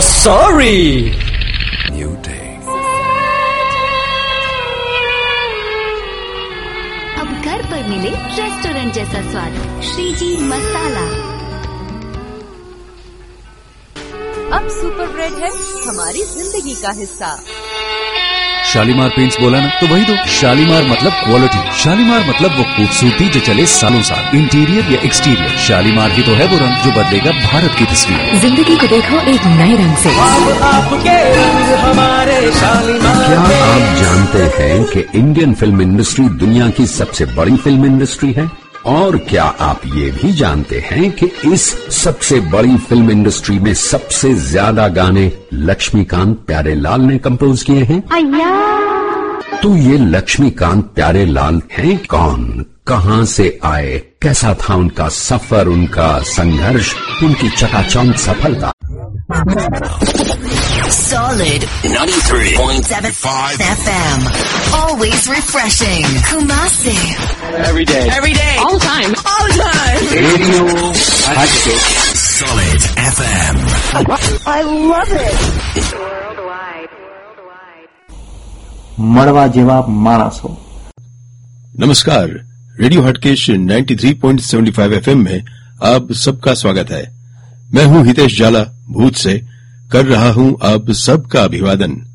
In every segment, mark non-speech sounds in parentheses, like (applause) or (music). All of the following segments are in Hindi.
sorry. New day. अब घर पर मिले रेस्टोरेंट जैसा स्वाद श्रीजी मसाला अब सुपर ब्रेड है हमारी ज़िंदगी का हिस्सा शालीमार पेंट्स बोला ना तो वही दो शालीमार मतलब क्वालिटी शालीमार मतलब वो खूबसूरती जो चले सालों साल इंटीरियर या एक्सटीरियर शालीमार ही तो है वो रंग जो बदलेगा भारत की तस्वीर। ज़िंदगी को देखो एक नए रंग ऐसी आपके हमारे शालीमार क्या आप जानते हैं कि इंडियन फ़िल्म इंडस्ट्री दुनिया की सबसे बड़ी फ़िल्म इंडस्ट्री है? और क्या आप ये भी जानते हैं कि इस सबसे बड़ी फ़िल्म इंडस्ट्री में सबसे ज़्यादा गाने लक्ष्मीकांत प्यारेलाल ने कंपोज किए हैं? तो ये लक्ष्मीकांत प्यारेलाल हैं कौन? कहाँ से आए? कैसा था उनका सफ़र उनका संघर्ष उनकी चकाचौंध सफलता? Solid 93.75 FM. Always refreshing. Kumasi. Every day. Every day. All time. All time. Radio Hatchet. Solid FM. I love it. Worldwide. मड़वा जेवा मानस नमस्कार रेडियो हटकेश 93.75 एफएम में आप सबका स्वागत है मैं हूँ हितेश जाला भूत से कर रहा हूँ आप सबका अभिवादन।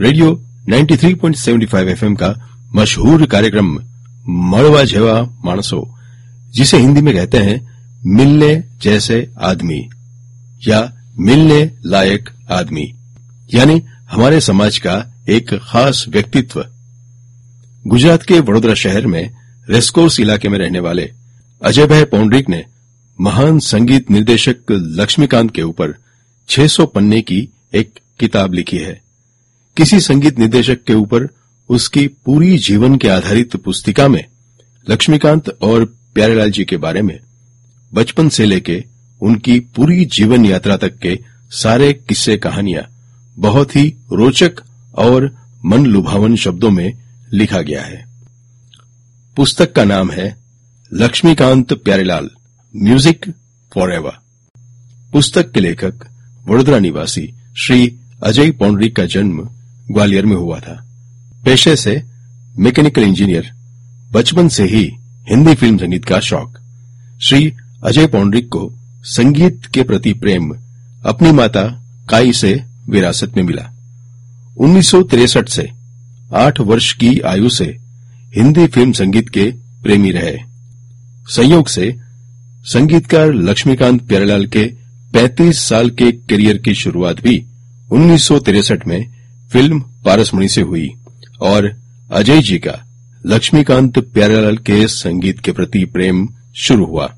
रेडियो 93.75 एफएम का मशहूर कार्यक्रम, मड़वा जेवा मानसो, जिसे हिंदी में कहते हैं, मिलने जैसे आदमी, या मिलने लायक आदमी, यानी हमारे समाज का एक खास व्यक्तित्व। गुजरात के वडोदरा शहर में रेस्कोर्स इलाके में रहने वाले अजय भाई पौंडरिक ने महान संगीत निर्देशक लक्ष्मीकांत के ऊपर 600 पन्ने की एक किताब लिखी है। किसी संगीत निदेशक के ऊपर उसकी पूरी जीवन के आधारित पुस्तिका में, लक्ष्मीकांत और प्यारेलाल जी के बारे में, बचपन से लेके उनकी पूरी जीवन यात्रा तक के सारे किस्से कहानियाँ बहुत ही रोचक और मन लुभावन शब्दों में लिखा गया है। पुस्तक का नाम है Laxmikant Pyarelal, music forever. पुस्तक के लेखक वडोदरा निवासी श्री अजय पौंडरिक का जन्म ग्वालियर में हुआ था। पेशे से मैकेनिकल इंजीनियर, बचपन से ही हिंदी फ़िल्म संगीत का शौक। श्री अजय पौंडरिक को संगीत के प्रति प्रेम अपनी माता काई से विरासत में मिला। 1963 से आठ वर्ष की आयु से हिंदी फ़िल्म संगीत के प्रेमी रहे। संयोग से संगीतकार लक्ष्मीकांत प्यारेलाल के 35 साल के करियर की शुरुआत भी उन्नीस में फ़िल्म पारसमणि से हुई और अजय जी का लक्ष्मीकांत प्यारेलाल के संगीत के प्रति प्रेम शुरू हुआ।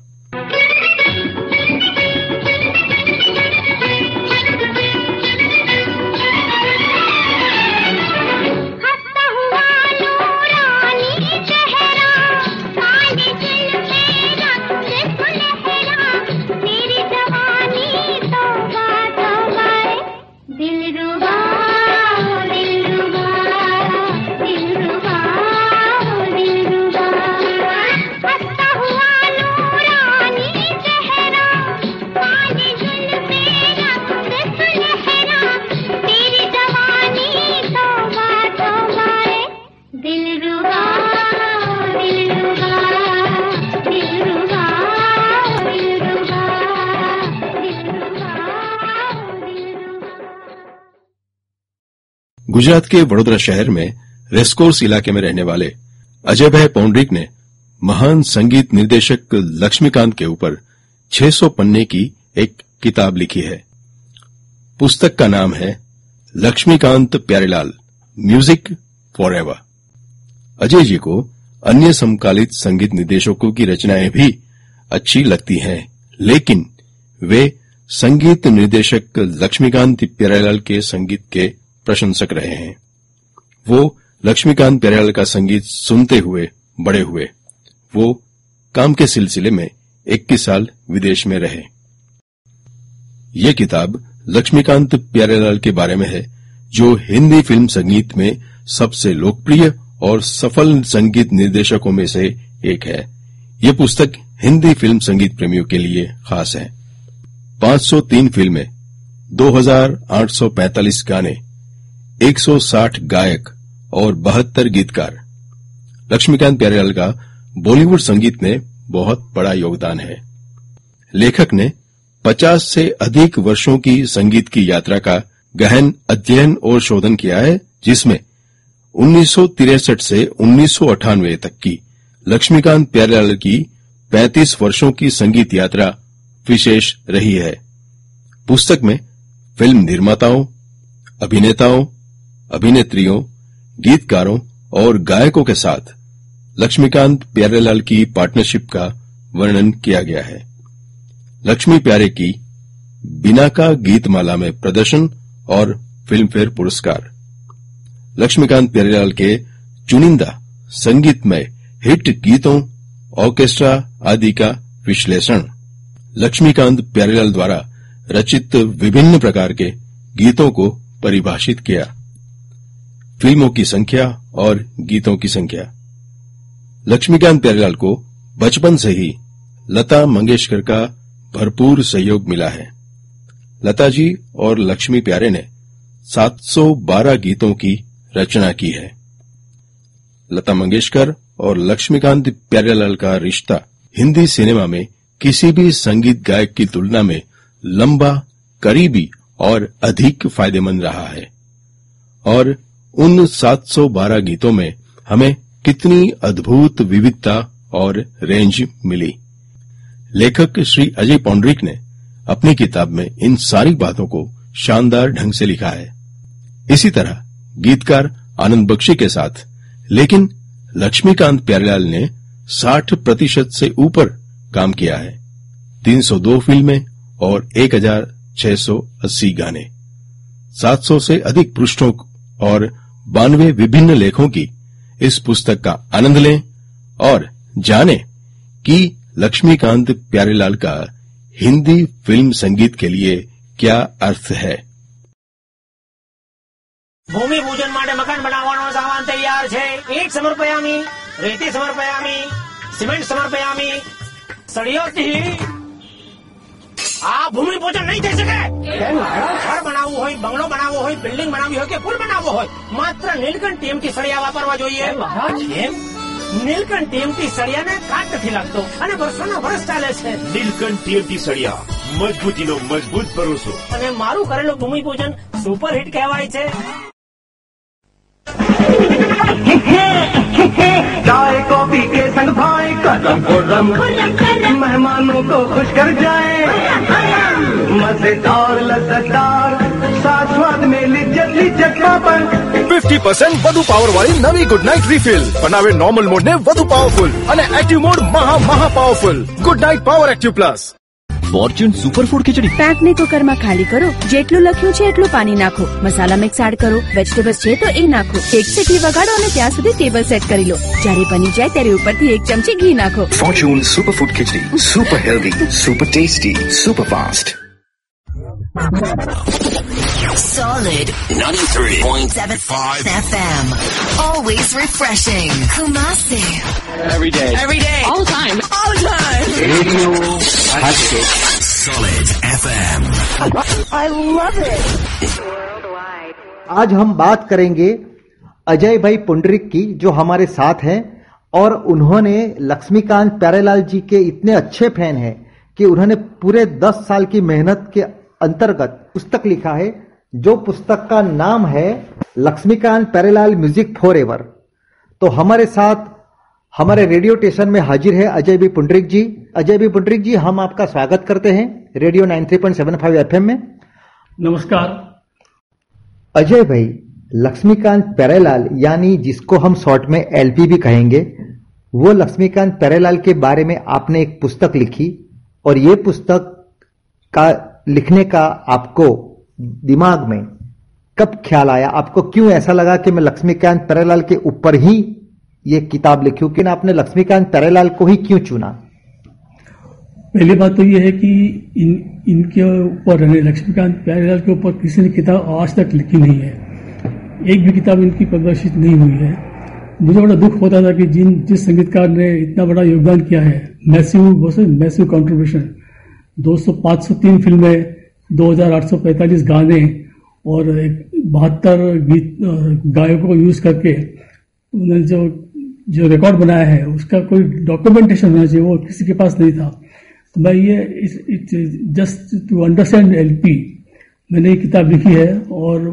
गुजरात के वडोदरा शहर में रेस्कोर्स इलाके में रहने वाले अजय भाई पौंडरिक ने महान संगीत निर्देशक लक्ष्मीकांत के ऊपर 600 पन्ने की एक किताब लिखी है। पुस्तक का नाम है Laxmikant Pyarelal, music forever Ajay ji को अन्य समकालित संगीत निर्देशकों की रचनाएँ भी अच्छी लगती हैं, लेकिन वे संगीत निर्देशक लक्ष्मीकांत प्यारेलाल के संगीत के प्रशंसक रहे हैं। वो लक्ष्मीकांत प्यारेलाल का संगीत सुनते हुए, बड़े हुए। वो काम के सिलसिले में 21 साल विदेश में रहे। ये किताब लक्ष्मीकांत प्यारेलाल के बारे में है, जो हिंदी फ़िल्म संगीत में सबसे लोकप्रिय और सफल संगीत निर्देशकों में से एक है। ये पुस्तक हिंदी फ़िल्म संगीत प्रेमियों के लिए खास है। 503 फ़िल्में 2845 गाने 160 गायक और बहत्तर गीतकार। लक्ष्मीकांत प्यारेलाल का बॉलीवुड संगीत में बहुत बड़ा योगदान है। लेखक ने 50 से अधिक वर्षों की संगीत की यात्रा का गहन अध्ययन और शोधन किया है, जिसमें 1963 से उन्नीस सौ अठानवे तक की लक्ष्मीकांत प्यारेलाल की 35 वर्षों की संगीत यात्रा विशेष रही है। पुस्तक में फ़िल्म निर्माताओं, अभिनेताओं अभिनेत्रियों, गीतकारों और गायकों के साथ लक्ष्मीकांत प्यारेलाल की पार्टनरशिप का वर्णन किया गया है। लक्ष्मी प्यारे की बिना का गीतमाला में प्रदर्शन और फिल्मफेयर पुरस्कार। लक्ष्मीकांत प्यारेलाल के चुनिंदा संगीतमय हिट गीतों ऑर्केस्ट्रा आदि का विश्लेषण लक्ष्मीकांत प्यारेलाल द्वारा रचित विभिन्न प्रकार के गीतों को परिभाषित किया। फ़िल्मों की संख्या और गीतों की संख्या। लक्ष्मीकांत प्यारेलाल को बचपन से ही लता मंगेशकर का भरपूर सहयोग मिला है। लता जी और लक्ष्मी प्यारे ने 712 गीतों की रचना की है। लता मंगेशकर और लक्ष्मीकांत प्यारेलाल का रिश्ता हिंदी सिनेमा में किसी भी संगीत गायक की तुलना में लंबा, करीबी और अधिक फ़ायदेमंद रहा है। और उन 712 गीतों में हमें कितनी अद्भुत विविधता और रेंज मिली। लेखक श्री अजय पौंडरिक ने अपनी किताब में इन सारी बातों को शानदार ढंग से लिखा है। इसी तरह गीतकार आनंद बख्शी के साथ, लेकिन लक्ष्मीकांत प्यारेलाल ने 60 प्रतिशत से ऊपर काम किया है। 302 फ़िल्में और 1680 गाने। 700 से अधिक पृष्ठों और बानवे विभिन्न लेखों की इस पुस्तक का आनंद लें और जानें कि लक्ष्मीकांत प्यारेलाल का हिंदी फिल्म संगीत के लिए क्या अर्थ है ભૂમિ પૂજન માટે મકાન બનાવવાનો સામાન તૈયાર છે ઈટ સમર્પયામી રેતી સમર્પયામી સિમેન્ટ સમર્પયામી સળિયોથી આ ભૂમિ પૂજન નહીં થઈ શકે. ઘર બનાવવું હોય બંગલો બનાવવો હોય બિલ્ડિંગ બનાવવી હોય કે પુલ બનાવવો હોય માત્ર નીલકંઠ ટીએમટી સળિયા વાપરવા જોઈએ. કેમ? નીલકંઠ ટીએમટી સળિયાને કાટ નથી લાગતો અને વર્ષોના વર્ષ ચાલે છે. નીલકંઠ ટીએમટી સળિયા. મજબૂતીનો મજબૂત ભરોસો. અને મારું કરેલું ભૂમિ પૂજન સુપર હિટ કહેવાય છે. चाय कॉफी के संग भाई कदम खुर्रम मेहमानों को खुश कर जाए मजेदार लज्जतदार साथ स्वाद में लिज्जत लिज्जत पर ફિફ્ટી પર્સન્ટ વધુ પાવર વાળી નવી ગુડ નાઇટ રિફિલ બનાવે નોર્મલ મોડ ને વધુ પાવરફુલ અને એક્ટિવ મોડ મહા મહા powerful Good Knight power active plus Fortune superfood ખીચડી. પેકને કુકરમાં ખાલી કરો જેટલું લખ્યું છે એટલું પાણી નાખો. મસાલા મિક્સ એડ કરો વેજીટેબલ્સ છે તો એ નાખો. એક સીટી વગાડો અને ત્યાં સુધી ટેબલ સેટ કરી લો. જ્યારે બની જાય ત્યારે ઉપરથી એક ચમચી ઘી નાખો. Fortune superfood khichdi. Super healthy super tasty super fast. Solid 93.75 FM. Always refreshing. Kumasi. Every day. Every day. All the time. All the time. Radio Hatchet. Solid FM. I love it. आज हम बात करेंगे अजय भाई पुंडरिक की जो हमारे साथ हैं और उन्होंने लक्ष्मीकांत प्यारेलाल जी के इतने अच्छे फ़ैन हैं कि उन्होंने पूरे 10 साल की मेहनत के अंतर्गत पुस्तक लिखा है जो पुस्तक का नाम है Laxmikant Pyarelal music forever तो हमारे साथ हमारे रेडियो स्टेशन में हाजिर है अजय बी पुंडरिक जी। अजय बी पुंडरिक जी हम आपका स्वागत करते हैं radio nine three point seven 93.75 FM में। नमस्कार। अजय भाई लक्ष्मीकांत प्यारेलाल यानी जिसको हम शॉर्ट में एलपी भी कहेंगे वो लक्ष्मीकांत प्यारेलाल के बारे में आपने एक पुस्तक लिखी और ये पुस्तक का लिखने का आपको दिमाग में, कब ख्याल आया? आपको क्यों ऐसा लगा कि मैं लक्ष्मीकांत प्यारेलाल के ऊपर ही ये किताब लिखूं कि आपने लक्ष्मीकांत प्यारेलाल को ही क्यों चुना? पहली बात तो ये है कि इन, इनके ऊपर लक्ष्मीकांत प्यारेलाल के ऊपर किसी ने किताब आज तक लिखी नहीं है। एक भी किताब इनकी प्रदर्शित नहीं हुई है। मुझे बड़ा दुख होता था कि जिन, जिस संगीतकार ने इतना बड़ा योगदान किया है मैसिव मैसिव कंट्रीब्यूशन 200 503 फ़िल्में 2845 गाने और बहत्तर गीत गायकों को यूज़ करके उन्होंने जो जो रिकॉर्ड बनाया है, उसका कोई डॉक्यूमेंटेशन होना चाहिए, वो किसी के पास नहीं था। तो मैं ये जस्ट टू अंडरस्टैंड एलपी, मैंने ये किताब लिखी है और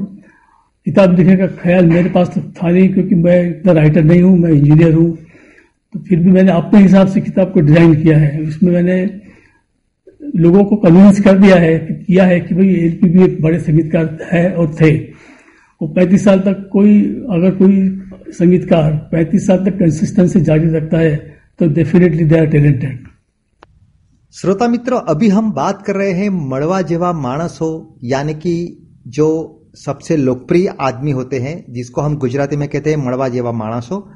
किताब लिखने का ख्याल मेरे पास तो था नहीं क्योंकि मैं इतना राइटर नहीं हूँ, मैं इंजीनियर हूँ। तो फिर भी मैंने अपने हिसाब से किताब को डिज़ाइन किया है, उसमें मैंने लोगों को कन्विंस कर दिया है, किया है कि भाई एलपी भी एक बड़े संगीतकार है और थे। वो पैंतीस साल तक कोई, अगर कोई संगीतकार पैंतीस साल तक कंसिस्टेंसी जारी रखता है तो डेफिनेटली दे आर टैलेंटेड श्रोता मित्र, अभी हम बात कर रहे हैं मड़वा जेवा मानस हो, यानी कि जो सबसे लोकप्रिय आदमी होते हैं, जिसको हम गुजराती में कहते हैं मड़वा जेवा मानस हो,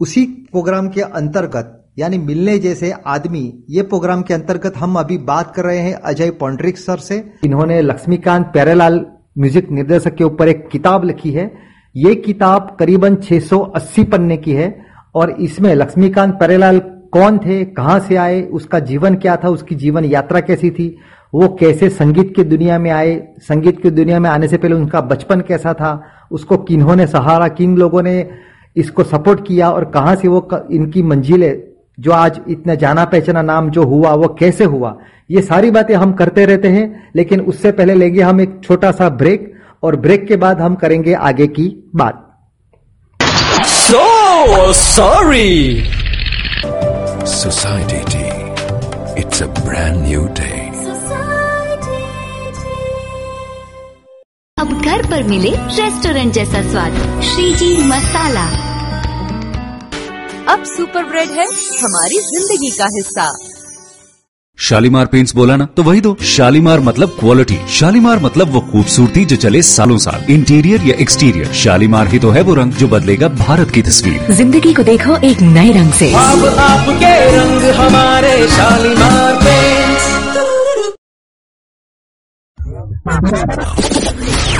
उसी प्रोग्राम के अंतर्गत यानी मिलने जैसे आदमी, ये प्रोग्राम के अंतर्गत हम अभी बात कर रहे हैं अजय पौंड्रिक सर से। इन्होंने लक्ष्मीकांत प्यारेलाल म्यूज़िक निर्देशक के ऊपर एक किताब लिखी है। ये किताब करीबन 680 पन्ने की है और इसमें लक्ष्मीकांत प्यारेलाल कौन थे, कहाँ से आए, उसका जीवन क्या था, उसकी जीवन यात्रा कैसी थी, वो कैसे संगीत की दुनिया में आए, संगीत की दुनिया में आने से पहले उनका बचपन कैसा था, उसको किन्होंने सहारा किन लोगों ने इसको सपोर्ट किया और कहाँ से वो इनकी मंजिलें जो आज इतना जाना पहचाना नाम जो हुआ वो कैसे हुआ? ये सारी बातें हम करते रहते हैं लेकिन उससे पहले लेंगे हम एक छोटा सा ब्रेक और ब्रेक के बाद हम करेंगे आगे की बात। So sorry Society Tea. It's a brand new day. अब घर पर मिले रेस्टोरेंट जैसा स्वाद। श्रीजी मसाला अब सुपर ब्रेड है हमारी ज़िंदगी का हिस्सा। शालीमार पेंट्स बोला ना तो वही दो। शालीमार मतलब क्वालिटी शालीमार मतलब वो खूबसूरती जो चले सालों साल। इंटीरियर या एक्सटीरियर शालीमार ही तो है वो रंग जो बदलेगा भारत की तस्वीर। ज़िंदगी को देखो एक नए रंग से। अब आपके रंग हमारे Shalimar paints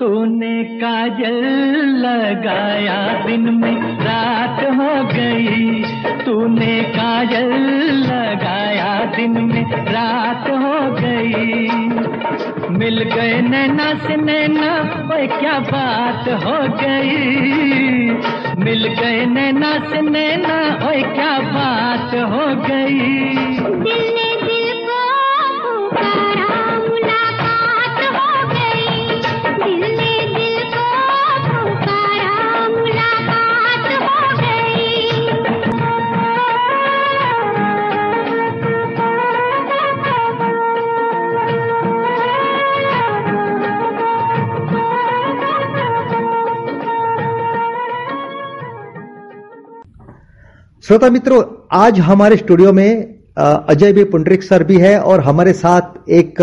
तूने काजल लगाया। दिन में रात हो गई। तूने काजल लगाया। दिन में रात हो गई। मिल गए नैना से नैना, ओए क्या बात हो गई। मिल गए नैना से नैना, ओए क्या बात हो गई। दिल ने श्रोता मित्रों आज हमारे स्टूडियो में अजय भी पुंडरिक सर भी है और हमारे साथ एक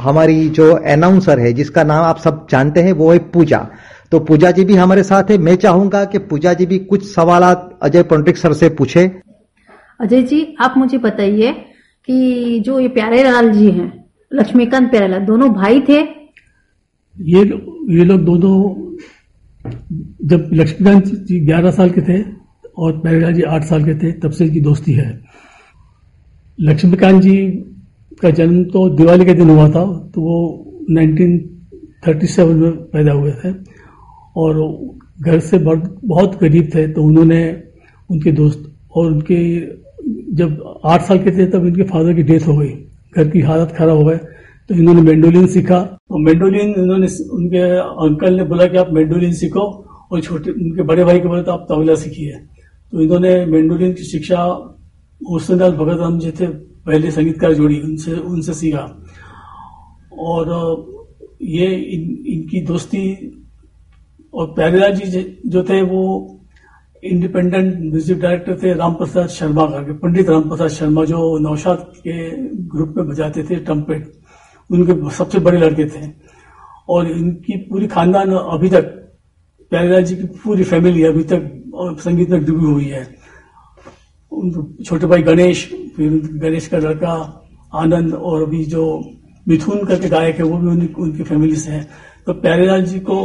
हमारी जो अनाउंसर है जिसका नाम आप सब जानते हैं वो है पूजा। तो पूजा जी भी हमारे साथ है। मैं चाहूँगा कि पूजा जी भी कुछ सवाल अजय पुंडरिक सर से पूछे। अजय जी आप मुझे बताइए कि जो ये प्यारे लाल जी हैं लक्ष्मीकांत प्यारेलाल दोनों भाई थे? ये ये लोग दोनों जब लक्ष्मीकांत जी ग्यारह साल के थे और प्यारेलाल जी आठ साल के थे, तब से इनकी दोस्ती है। लक्ष्मीकांत जी का जन्म तो दिवाली के दिन हुआ था तो वो 1937 में पैदा हुए थे और घर से बहुत गरीब थे तो उन्होंने उनके दोस्त और उनके जब आठ साल के थे, तब इनके फादर की डेथ हो गई, घर की हालत खराब हो गए तो इन्होंने मेंडोलिन सीखा। और मेंडोलिन इन्होंने उनके अंकल ने बोला कि आप मेंडोलिन सीखो और छोटे, उनके बड़े भाई को बोला तो आप तबला सीखिए। तो इन्होंने मेंडोलिन की शिक्षा होशनलाल भगत राम जी थे पहले संगीतकार जोड़ी उनसे उनसे सीखा। और ये इन, इनकी दोस्ती और प्यारेलाल जी जो थे वो इंडिपेंडेंट म्यूज़िक डायरेक्टर थे राम प्रसाद शर्मा करके पंडित राम प्रसाद शर्मा जो नौशाद के ग्रुप में बजाते थे ट्रम्पेट उनके सबसे बड़े लड़के थे। और इनकी पूरी खानदान अभी तक प्यारेलाल जी की पूरी फैमिली अभी तक संगीत में डूबी हुई है। छोटे भाई गणेश फिर गणेश का लड़का आनंद और अभी जो मिथुन करके गायक है वो भी उनकी, उनकी फैमिली से है। तो प्यारेलाल जी को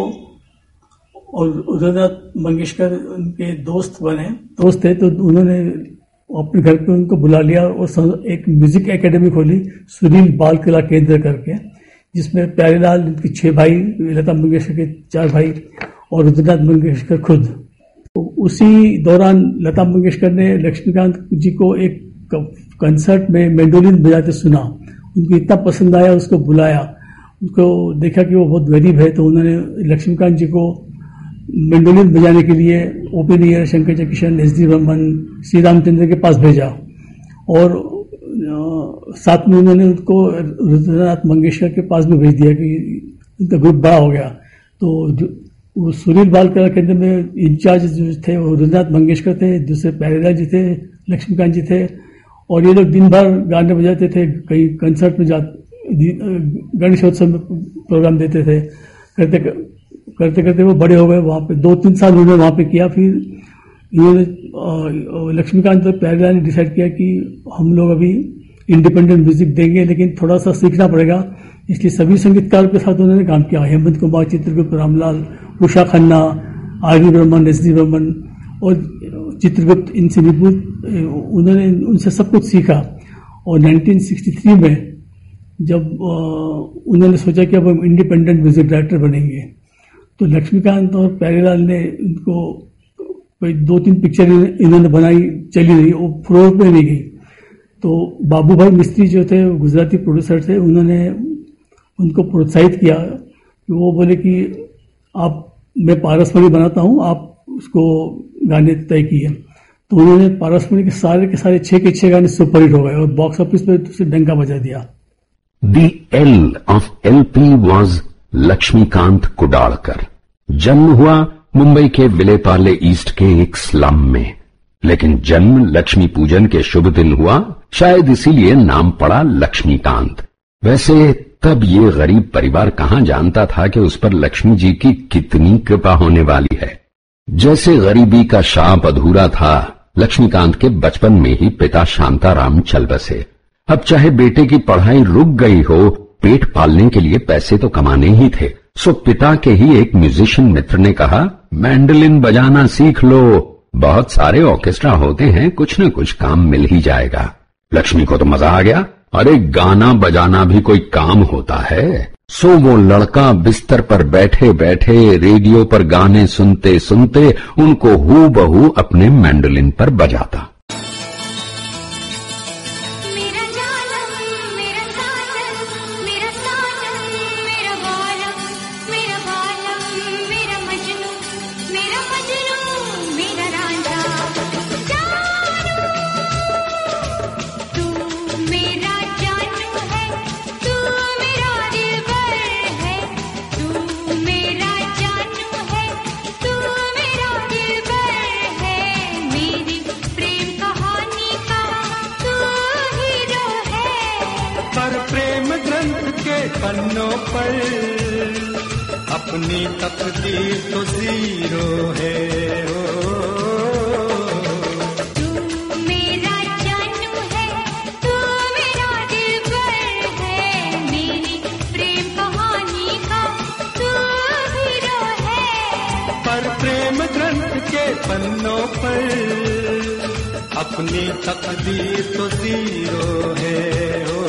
और उदयनाथ मंगेशकर उनके दोस्त बने। दोस्त थे तो उन्होंने अपने घर पे उनको बुला लिया और एक म्यूज़िक एकेडमी खोली सुनील बाल कला केंद्र करके जिसमें प्यारेलाल उनके छह भाई लता मंगेशकर के चार भाई और रुद्रनाथ मंगेशकर खुद। तो उसी दौरान लता मंगेशकर ने लक्ष्मीकांत जी को एक कंसर्ट में मेंडोलिन बजाते सुना। उनको इतना पसंद आया, उसको बुलाया। उसको देखा कि वो बहुत गरीब है तो उन्होंने लक्ष्मीकांत जी को मेंडोलिन बजाने के लिए ओपन ईयर शंकर जयकिशन एस डी बर्मन श्री रामचंद्र के पास भेजा। और साथ में उन्होंने उनको रुद्रनाथ मंगेशकर के पास भी भेज दिया कि उनका ग्रुप बड़ा हो गया। तो वो सुनील बाल कला केंद्र में इंचार्ज जो थे वो रुद्रनाथ मंगेशकर थे, दूसरे प्यारेलाल जी थे, लक्ष्मीकांत जी थे, और ये लोग दिन भर गाने बजाते थे, कहीं कंसर्ट में जा गणेशोत्सव में प्रोग्राम देते थे। करते करते करते वो बड़े हो गए, वहाँ पे दो तीन साल उन्होंने वहाँ पे किया, फिर इन्होंने लक्ष्मीकांत प्यारेलाल ने डिसाइड किया कि हम लोग अभी इंडिपेंडेंट म्यूज़िक देंगे, लेकिन थोड़ा सा सीखना पड़ेगा। इसलिए सभी संगीतकारों के साथ उन्होंने काम किया, Hemant Kumar Chitragupt Ramlal Usha Khanna R V Burman S D Burman और चित्रगुप्त इनसे विपुल उन्होंने उनसे सब कुछ सीखा। और 1963 में जब उन्होंने सोचा कि अब हम इंडिपेंडेंट म्यूज़िक डायरेक्टर बनेंगे तो लक्ष्मीकांत और प्यारेलाल ने इनको कोई दो तीन पिक्चर इन्होंने बनाई, चली रही, वो फ्लोर पे नहीं गई। तो बाबू भाई मिस्त्री जो थे गुजराती प्रोड्यूसर थे, उन्होंने उनको प्रोत्साहित किया। कि वो बोले कि आप, मैं पारसमणि बनाता हूँ, आप उसको गाने तय किए। तो उन्होंने पारसमणि के सारे के सारे छह के छह गाने सुपरहिट हो गए और बॉक्स ऑफ़िस पे उसे डंका बजा दिया। The L of LP was Laxmikant Kudalkar जन्म हुआ मुंबई के विलेपार्ले ईस्ट के एक स्लम में। लेकिन जन्म लक्ष्मी पूजन के शुभ दिन हुआ, शायद इसीलिए नाम पड़ा लक्ष्मीकांत। वैसे तब ये गरीब परिवार कहाँ जानता था कि उस पर लक्ष्मी जी की कितनी कृपा होने वाली है। जैसे गरीबी का शाप अधूरा था, लक्ष्मीकांत के बचपन में ही पिता शांताराम चल बसे। अब चाहे बेटे की पढ़ाई रुक गई हो, पेट पालने के लिए पैसे तो कमाने ही थे। सो पिता के ही एक म्यूजिशियन मित्र ने कहा, मैंडलिन बजाना सीख लो। बहुत सारे ऑर्केस्ट्रा होते हैं, कुछ न कुछ काम मिल ही जाएगा। लक्ष्मी को तो मज़ा आ गया। अरे गाना बजाना भी कोई काम होता है। सो वो लड़का बिस्तर पर बैठे बैठे, रेडियो पर गाने सुनते सुनते, उनको हु बहू अपने मैंडोलिन पर बजाता। प्रेम ग्रंथ के पन्नों पर अपनी तकदीर तो ज़ीरो है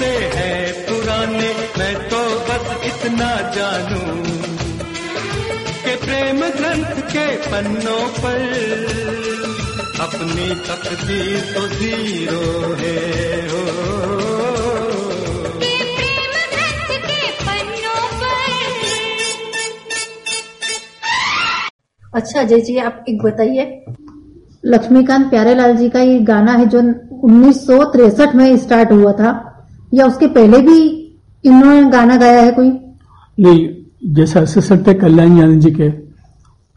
किस्से हैं पुराने मैं तो बस इतना जानूं कि प्रेम ग्रंथ के पन्नों पर अपनी तकदीर तो ज़ीरो है हो। अच्छा जय जी आप एक बताइए। लक्ष्मीकांत प्यारेलाल जी का ये गाना है जो उन्नीस में स्टार्ट हुआ था। या उसके पहले भी इन्होंने गाना गाया है कोई? नहीं जैसे असिस्टेंट थे कल्याण यानी जी के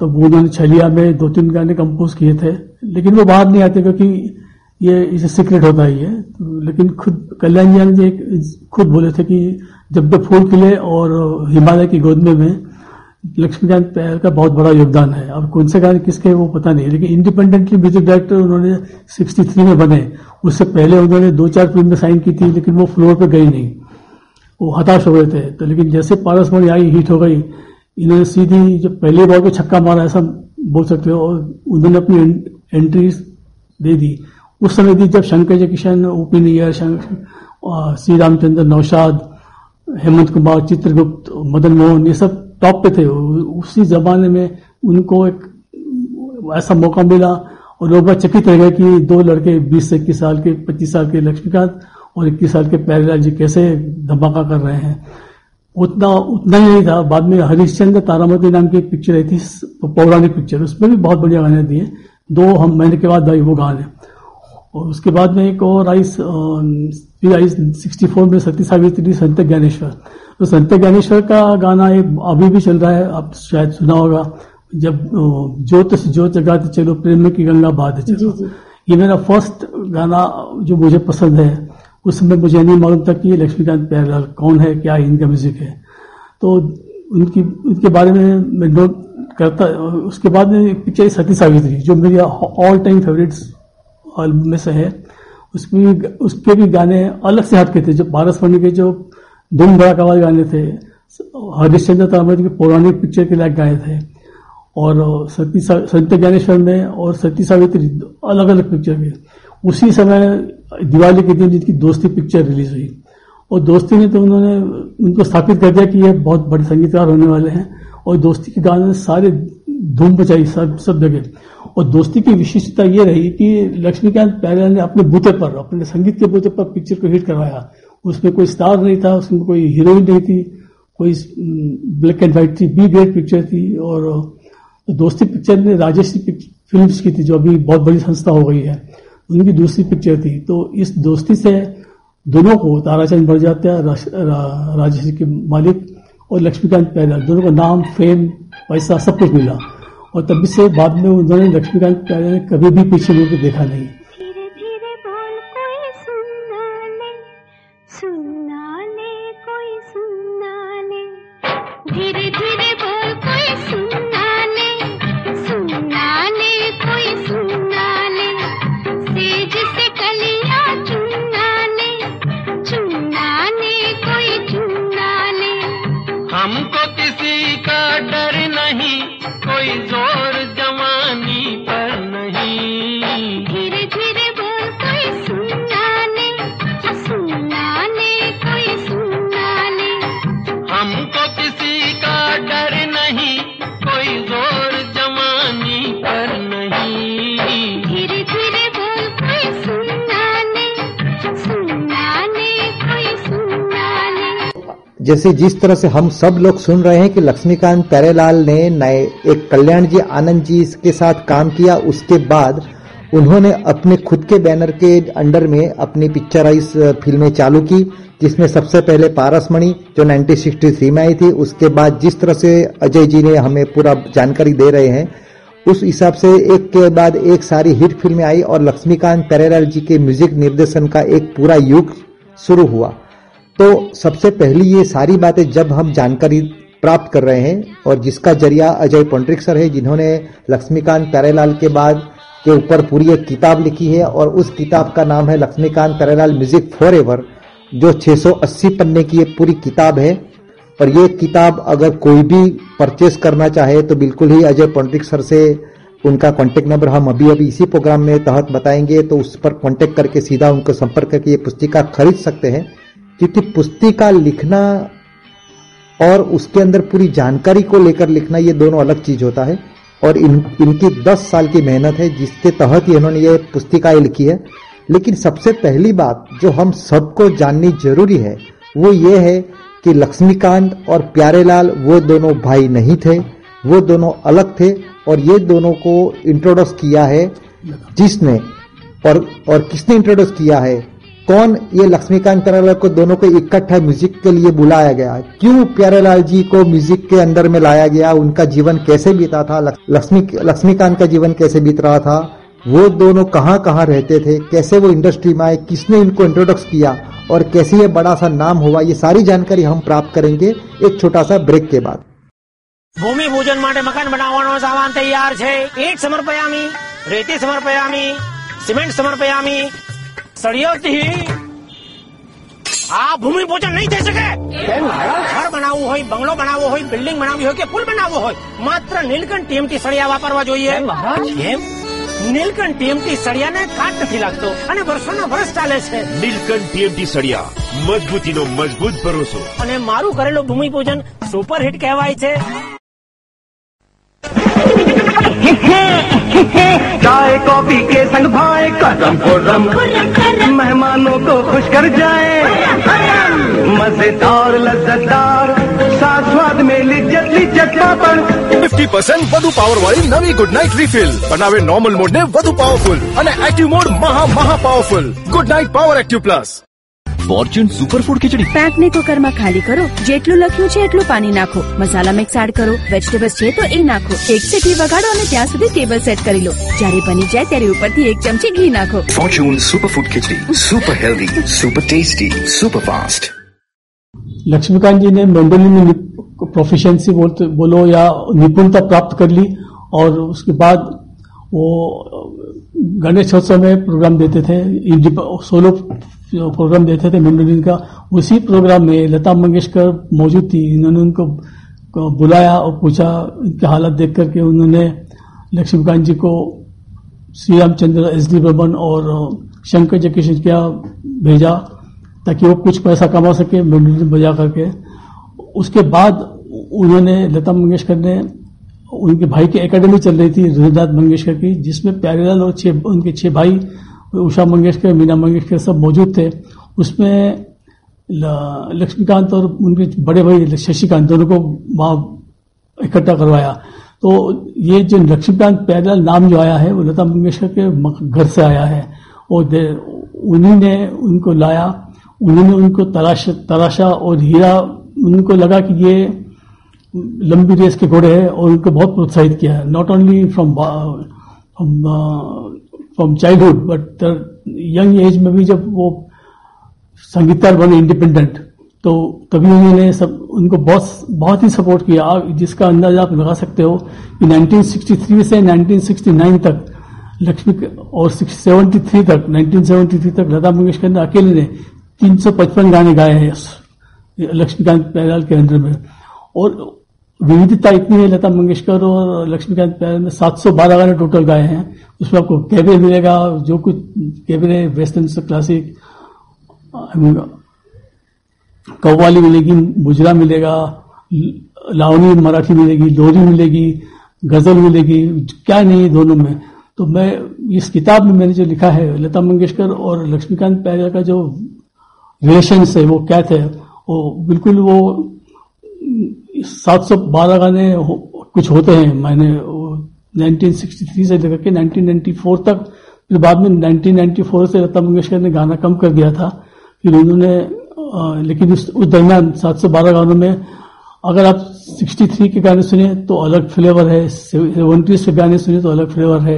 तो वो उन्होंने छलिया में दो तीन गाने कंपोज किए थे, लेकिन वो बाहर नहीं आते क्योंकि ये इसे सीक्रेट होता ही है। तो लेकिन खुद कल्याण जी जी खुद बोले थे कि जब भी फूल खिले और हिमालय की गोद में में लक्ष्मीकांत प्यार का बहुत बड़ा योगदान है। अब कौन से गाने किसके वो पता नहीं, लेकिन इंडिपेंडेंटली म्यूज़िक डायरेक्टर उन्होंने 63 में बने। उससे पहले उन्होंने दो चार फ़िल्में साइन की थी, लेकिन वो फ्लोर पे गई नहीं। वो हताश हो गए थे। तो लेकिन जैसे पारसमणि आई हिट हो गई, इन्होंने सीधी जब पहले बॉल पे छक्का मारा, ऐसा बोल सकते हो, और उन्होंने अपनी एंट्री दे दी। उस समय भी जब शंकर जय किशन ओपी नैयर शं- श्री रामचंद्र, नौशाद, हेमंत कुमार, चित्रगुप्त, मदन मोहन, ये सब टॉप पे थे। उसी जमाने में उनको एक ऐसा मौका मिला और लोग चकित रह गए कि दो लड़के 20 से इक्कीस साल के 25 साल के लक्ष्मीकांत और 21 साल के प्यारेलाल जी कैसे धमाका कर रहे हैं। उतना उतना ही नहीं था। बाद में हरिश्चंद्र तारामती नाम की पिक्चर आई थी, पौराणिक पिक्चर उसमें भी बहुत बढ़िया गाने दिए। दो हम महीने के बाद आई वो गाने। और उसके बाद में एक और आई आई सिक्सटी फोर में सती सावित्री संत ज्ञानेश्वर। तो संत ज्ञानेश्वर का गाना एक अभी भी चल रहा है आप शायद सुना होगा। जब ज्योत से ज्योत जगाते चलो प्रेम की गंगा बाद चलो। ये मेरा फ़र्स्ट गाना जो मुझे पसंद है। उस समय मुझे नहीं मालूम था कि ये लक्ष्मीकांत प्यारेलाल कौन है क्या इनका म्यूज़िक है। तो उनकी उनके बारे में मैं नोट करता उसके बाद में पिक्चर सती सावित्री जो मेरी ऑल टाइम फेवरेट्स एल्बम में से है। उसमें उसके भी गाने अलग से हटके थे जो पारस मणि के जो धूम धड़ाका वाले गाने थे हरिश्चंद्र तारामती के पौराणिक पिक्चर के लायक गाए थे। और, सती संत ज्ञानेश्वर में और सती सावित्री अलग अलग पिक्चर के। उसी समय दिवाली के दिन जिनकी दोस्ती पिक्चर रिलीज़ हुई। और दोस्ती में तो उन्होंने, उनको स्थापित कर दिया कि ये बहुत बड़े संगीतकार होने वाले हैं। और दोस्ती के गाने सारे धूम बचाई सब सब जगह। और दोस्ती की विशिष्टता ये रही कि लक्ष्मीकांत प्यारेलाल ने अपने बूते पर अपने संगीत के बूते पर पिक्चर को हिट करवाया। उसमें कोई स्टार नहीं था उसमें कोई हीरोइन नहीं थी कोई ब्लैक एंड व्हाइट थी बी ग्रेड पिक्चर थी और दोस्ती पिक्चर ने राजश्री फ़िल्म की थी जो अभी बहुत बड़ी संस्था हो गई है उनकी दूसरी पिक्चर थी। तो इस दोस्ती से दोनों को ताराचंद बढ़ जाते हैं रा, रा, राजश्री के मालिक और लक्ष्मीकांत पैदल दोनों का नाम फेम पैसा सब कुछ मिला। और तभी से बाद में उन्होंने लक्ष्मीकांत प्यारे ने कभी भी पीछे मुड़कर देखा नहीं। जैसे जिस तरह से हम सब लोग सुन रहे हैं कि लक्ष्मीकांत प्यारेलाल ने नए, एक कल्याण जी आनंद जी के साथ काम किया, उसके बाद उन्होंने अपने खुद के बैनर के अंडर में अपनी पिक्चराइज फ़िल्में चालू की, जिसमें सबसे पहले पारसमणि जो 1963 में आई थी, उसके बाद जिस तरह से अजय जी ने हमें पूरा जानकारी दे रहे हैं, उस हिसाब से एक के बाद एक सारी हिट फ़िल्में आई और लक्ष्मीकांत प्यारेलाल जी के म्यूज़िक निर्देशन का एक पूरा युग शुरू हुआ। तो सबसे पहली ये सारी बातें जब हम जानकारी प्राप्त कर रहे हैं और जिसका ज़रिया अजय पंड्रिक सर है, जिन्होंने लक्ष्मीकांत प्यारेलाल के बाद के ऊपर पूरी एक किताब लिखी है और उस किताब का नाम है Laxmikant Pyarelal music forever जो 680 पन्ने की ये पूरी किताब है। और ये किताब अगर कोई भी परचेस करना चाहे तो बिल्कुल ही अजय पंडित सर से उनका कॉन्टेक्ट नंबर हम अभी अभी इसी प्रोग्राम में तहत बताएँगे तो उस पर कॉन्टेक्ट करके सीधा उनको संपर्क करके ये पुस्तिका खरीद सकते हैं। क्योंकि पुस्तिका लिखना और उसके अंदर पूरी जानकारी को लेकर लिखना, ये दोनों अलग चीज़ होता है। और इन, इनकी 10 साल की मेहनत है, जिसके तहत ही इन्होंने ये पुस्तिकाएँ लिखी है। लेकिन सबसे पहली बात जो हम सबको जाननी ज़रूरी है, वो ये है कि लक्ष्मीकांत और प्यारेलाल वो दोनों भाई नहीं थे, वो दोनों अलग थे और ये दोनों को इंट्रोड्यूस किया है जिसने, और और किसने इंट्रोड्यूस किया है? कौन ये लक्ष्मीकांत प्यारेलाल को दोनों को इकट्ठा म्यूजिक के लिए बुलाया गया क्यों प्यारेलाल जी को म्यूजिक के अंदर में लाया गया उनका जीवन कैसे बीता था लक्ष्मी लक्ष्मीकांत का जीवन कैसे बीत रहा था वो दोनों कहाँ कहाँ रहते थे कैसे वो इंडस्ट्री में आए किसने इनको इंट्रोडक्स किया और कैसे ये बड़ा सा नाम हुआ ये सारी जानकारी हम प्राप्त करेंगे एक छोटा सा ब्रेक के बाद ભૂમિ પૂજન માટે મકાન બનાવવાનો સામાન તૈયાર છે ઈટ સમર્પયામી રેતી સમર્પયામી સિમેન્ટ સમર્પયામી સળિયોથી આ ભૂમિ પૂજન નહીં થઈ શકે ઘર બનાવવું હોય બંગલો બનાવવો હોય બિલ્ડિંગ બનાવવી હોય કે પુલ બનાવવો હોય માત્ર નીલકંઠ ટીએમટી સળિયા વાપરવા જોઈએ કેમ નીલકંઠ ટીએમટી સળિયાને કાટ નથી લાગતો અને વર્ષોના વર્ષ ચાલે છે। નીલકંઠ ટીએમટી સળિયા મજબૂતીનો મજબૂત ભરોસો અને મારું કરેલું ભૂમિ પૂજન સુપર હિટ કહેવાય છે। चाय कॉफी के संग भाए करम खुरम मेहमानों को खुश कर जाए मजेदार लज्जतदार साथ स्वाद में लिज्जत लिज्जत पापड़ ફિફ્ટી પર્સન્ટ વધુ પાવર વાળી નવી ગુડ નાઇટ રિફિલ બનાવે નોર્મલ મોડ ને વધુ પાવરફુલ અને એક્ટિવ મોડ મહા મહા powerful Good Knight power active plus Fortune superfood ખીચડી પેકને કુકરમાં ખાલી કરો જેટલું લખ્યું છે એટલું પાણી નાખો મસાલા મિક્સ એડ કરો વેજીટેબલ્સ છે તો એ નાખો એક સીટી વગાડો અને ત્યાં સુધી ટેબલ સેટ કરી લો જ્યારે બની જાય ત્યારે ઉપરથી એક ચમચી ઘી નાખો Fortune Superfood Khichdi. Super healthy, super tasty, super fast. Laxmikant ji ने मैंडोलिन में प्रोफिशिएंसी बोलते बोलो या निपुणता प्राप्त कर ली और उसके बाद वो गणेशोत्सव में प्रोग्राम देते थे इंडिप- सोलो प्रोग्राम देते थे मैंडोलिन का, उसी प्रोग्राम में लता मंगेशकर मौजूद थी। इन्होंने उनको बुलाया और पूछा इनके हालत देख करके उन्होंने लक्ष्मीकांत जी को श्री रामचंद्र एस डी बर्मन और शंकर जयकिशन क्या भेजा ताकि वो कुछ पैसा कमा सके मैंडोलिन बजा करके। उसके बाद उन्होंने लता मंगेशकर ने, उनके भाई की एकेडमी चल रही थी रविदास मंगेशकर की, जिसमें प्यारेलाल और छह उनके छह भाई उषा मंगेशकर, मीना मंगेशकर सब मौजूद थे। उसमें लक्ष्मीकांत और उनके बड़े भाई शशिकांत दोनों को वहाँ इकट्ठा करवाया। तो ये जो लक्ष्मीकांत प्यारेलाल नाम जो आया है, वो लता मंगेशकर के घर से आया है। और उन्हीं ने उनको लाया, उन्होंने उनको तलाश तराशा और हीरा, उनको लगा कि ये लंबी रेस के घोड़े हैं और उनको बहुत प्रोत्साहित किया है। Not only from childhood but young age में भी जब वो संगीतकार बने इंडिपेंडेंट तो तभी उन्होंने सब, उनको बहुत बहुत ही सपोर्ट किया। जिसका अंदाज़ा आप लगा सकते हो कि 1963 से 1969 तक, लक्ष्मी और 73 तक 1973 तक लता मंगेशकर ने अकेले ने 355 गाने गाए हैं लक्ष्मीकांत प्यारेलाल के अंदर में। और विविधता इतनी है, लता मंगेशकर और लक्ष्मीकांत प्यारेलाल ने 712 गाने टोटल गाए हैं। उसमें आपको कैबरे मिलेगा, जो कुछ कैबरे वेस्टर्न क्लासिक कव्वाली मिलेगी, मुजरा मिलेगा, लावनी मराठी मिलेगी, लोरी मिलेगी, गज़ल मिलेगी, क्या नहीं दोनों में। तो मैं, इस किताब में मैंने जो लिखा है, लता मंगेशकर और लक्ष्मीकांत प्यारेलाल का जो रिलेशन है, वो क्या थे, वो बिल्कुल वो 712 गाने हो, कुछ होते हैं। मैंने वो 1963 से लेकर के 1994 तक फिर बाद में 1994 से लता मंगेशकर ने गाना कम कर दिया था। फिर उन्होंने लेकिन उस, उस दरमियान 712 गानों में अगर आप 63 के गाने सुने तो अलग फ्लेवर है सेवेंटीज के गाने सुने तो अलग फ्लेवर है।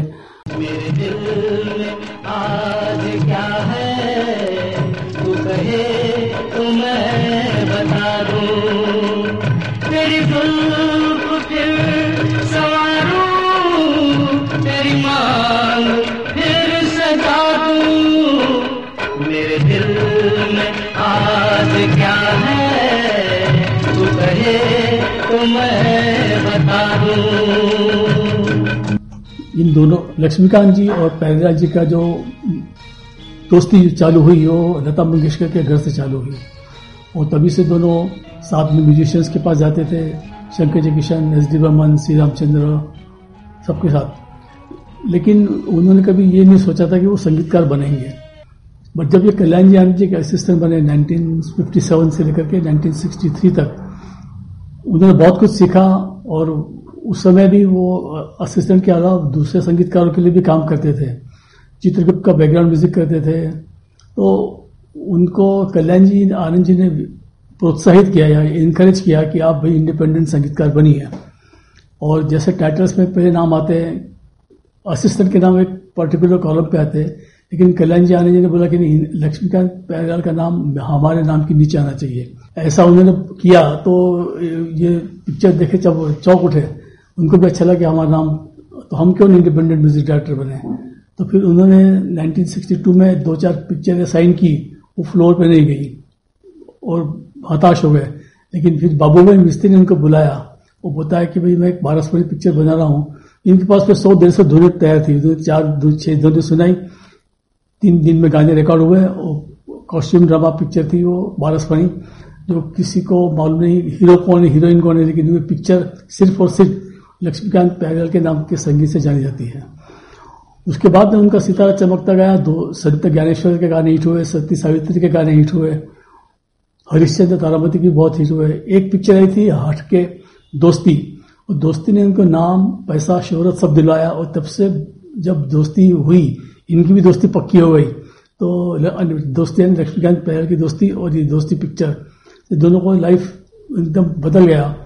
कहे तो मैं बता दूँ लक्ष्मीकांत जी और प्यारेलाल जी का जो दोस्ती चालू हुई, वो लता मंगेशकर के घर से चालू हुई। और तभी से दोनों साथ में म्यूजिशियंस के पास जाते थे, शंकर जय किशन एस डी बर्मन श्री रामचंद्र सबके साथ। लेकिन उन्होंने कभी ये नहीं सोचा था कि वो संगीतकार बनेंगे। बट जब ये कल्याण जी आनंद जी के असिस्टेंट बने 1957 से लेकर के 1963 तक, उन्होंने बहुत कुछ सीखा और उस समय भी वो असिस्टेंट के अलावा दूसरे संगीतकारों के लिए भी काम करते थे। चित्रगुप्त का बैकग्राउंड म्यूज़िक करते थे। तो उनको कल्याण जी, आनंद जी ने प्रोत्साहित किया या इनकरेज किया कि आप भाई इंडिपेंडेंट संगीतकार बनिए और जैसे टाइटल्स में पहले नाम आते हैं असिस्टेंट के नाम एक पर्टिकुलर कॉलम पे आते हैं, लेकिन कल्याण जी, आनंद जी ने बोला कि नहीं, लक्ष्मीकांत प्यारेलाल का नाम हमारे नाम के नीचे आना चाहिए। ऐसा उन्होंने किया तो ये पिक्चर देखे जब चौक उठे। उनको भी अच्छा लगा हमारा नाम तो हम क्यों इंडिपेंडेंट म्यूज़िक डायरेक्टर बने? तो फिर उन्होंने 1962 में दो चार पिक्चरें साइन की, वो फ्लोर पे नहीं गई और हताश हो गए। लेकिन फिर बाबू भाई मिस्त्री ने उनको बुलाया। वो बताया कि भाई, मैं एक बारहस्परी पिक्चर बना रहा हूँ। इनके पास फिर सौ डेढ़ सौ धुनें तैयार थी। उन्होंने चार छह धुनें सुनाई। तीन दिन में गाने रिकॉर्ड हुए। और कॉस्ट्यूम ड्रामा पिक्चर थी वो बारहस्परी जो किसी को मालूम नहीं हीरो कौन है हीरोइन कौन है, लेकिन पिक्चर सिर्फ़ और सिर्फ़ लक्ष्मीकांत प्यारेलाल के नाम के संगीत से जानी जाती है। उसके बाद में उनका सितारा चमकता गया, दो सरिता ज्ञानेश्वर के गाने हिट हुए सत्य सावित्री के गाने हिट हुए, हरिश्चंद्र तारामती की बहुत हिट हुए। एक पिक्चर आई थी, हट के दोस्ती। और दोस्ती ने उनको नाम, पैसा, शोहरत सब दिलाया और तब से जब दोस्ती हुई, इनकी भी दोस्ती पक्की हो गई। तो दोस्ती लक्ष्मीकांत प्यारेलाल की दोस्ती और ये दोस्ती पिक्चर दोनों को लाइफ एकदम बदल गया।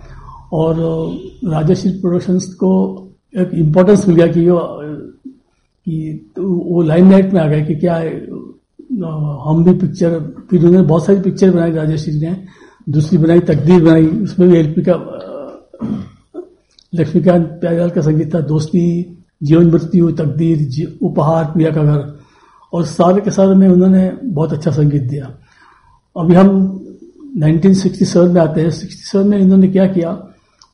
और राजश्री प्रोडक्शंस को एक इम्पोर्टेंस मिल गया कि वो कि तो वो लाइमलाइट में आ गए कि क्या हम भी पिक्चर फिर उन्होंने बहुत सारी पिक्चर बनाई राजश्री ने। दूसरी बनाई, तकदीर बनाई। उसमें भी एलपी का लक्ष्मीकांत प्याजाल का संगीत था। दोस्ती, जीवन मृत्यु, तकदीर उपहार, प्रिया का घर। और सारे के सारे में उन्होंने बहुत अच्छा संगीत दिया। अभी हम 1967 में आते हैं। 67 में इन्होंने क्या किया?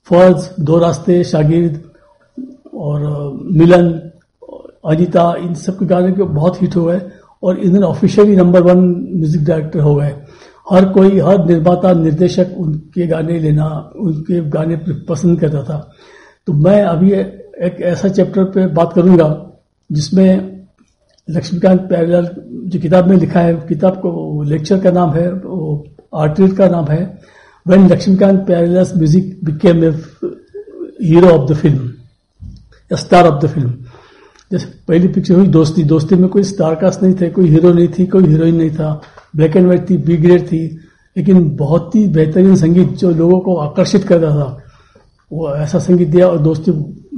फ़र्ज़ दो रास्ते, शागिर्द और मिलन, अनिता, इन सब के गाने के बहुत हिट हुए और इन्होंने officially number one music director हो गए। हर कोई, हर निर्माता, निर्देशक उनके गाने लेना, उनके गाने पसंद करता था। तो मैं अभी एक ऐसा चैप्टर पे बात करूँगा जिसमें लक्ष्मीकांत प्यारेलाल जो किताब में लिखा है, किताब को लेक्चर का नाम है, वो आर्टिस्ट का नाम है when Laxmikant Pyarelal music became a hero of the film star of the film जैसे पहली पिक्चर हुई, दोस्ती दोस्ती में कोई स्टार कास्ट नहीं थे, कोई हीरो नहीं थी, कोई हीरोइन नहीं था ब्लैक एंड व्हाइट थी बी ग्रेड थी, लेकिन बहुत ही बेहतरीन संगीत जो लोगों को आकर्षित करता था, वो ऐसा संगीत दिया और दोस्ती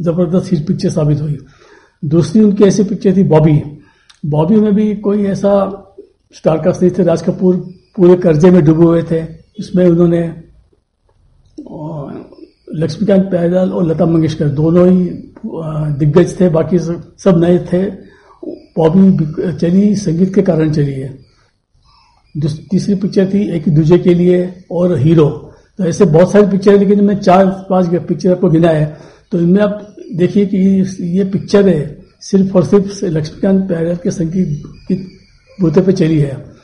ज़बरदस्त हिट पिक्चर साबित हुई। दूसरी उनकी ऐसी पिक्चर थी बॉबी बॉबी में भी कोई ऐसा स्टार कास्ट नहीं थे, राज कपूर पूरे कर्जे में डूबे हुए थे इसमें उन्होंने लक्ष्मीकांत प्यारेलाल और लता मंगेशकर दोनों ही दिग्गज थे, बाकी सब नए थे। बॉबी चली संगीत के कारण चली है। तीसरी पिक्चर थी एक दूजे के लिए और हीरो। तो ऐसे बहुत सारी पिक्चर है, लेकिन मैं चार, पाँच पिक्चर आपको गिना है। तो इनमें आप देखिए कि ये पिक्चर है, सिर्फ़ और सिर्फ़ लक्ष्मीकांत प्यारेलाल के संगीत की बूते पे चली है।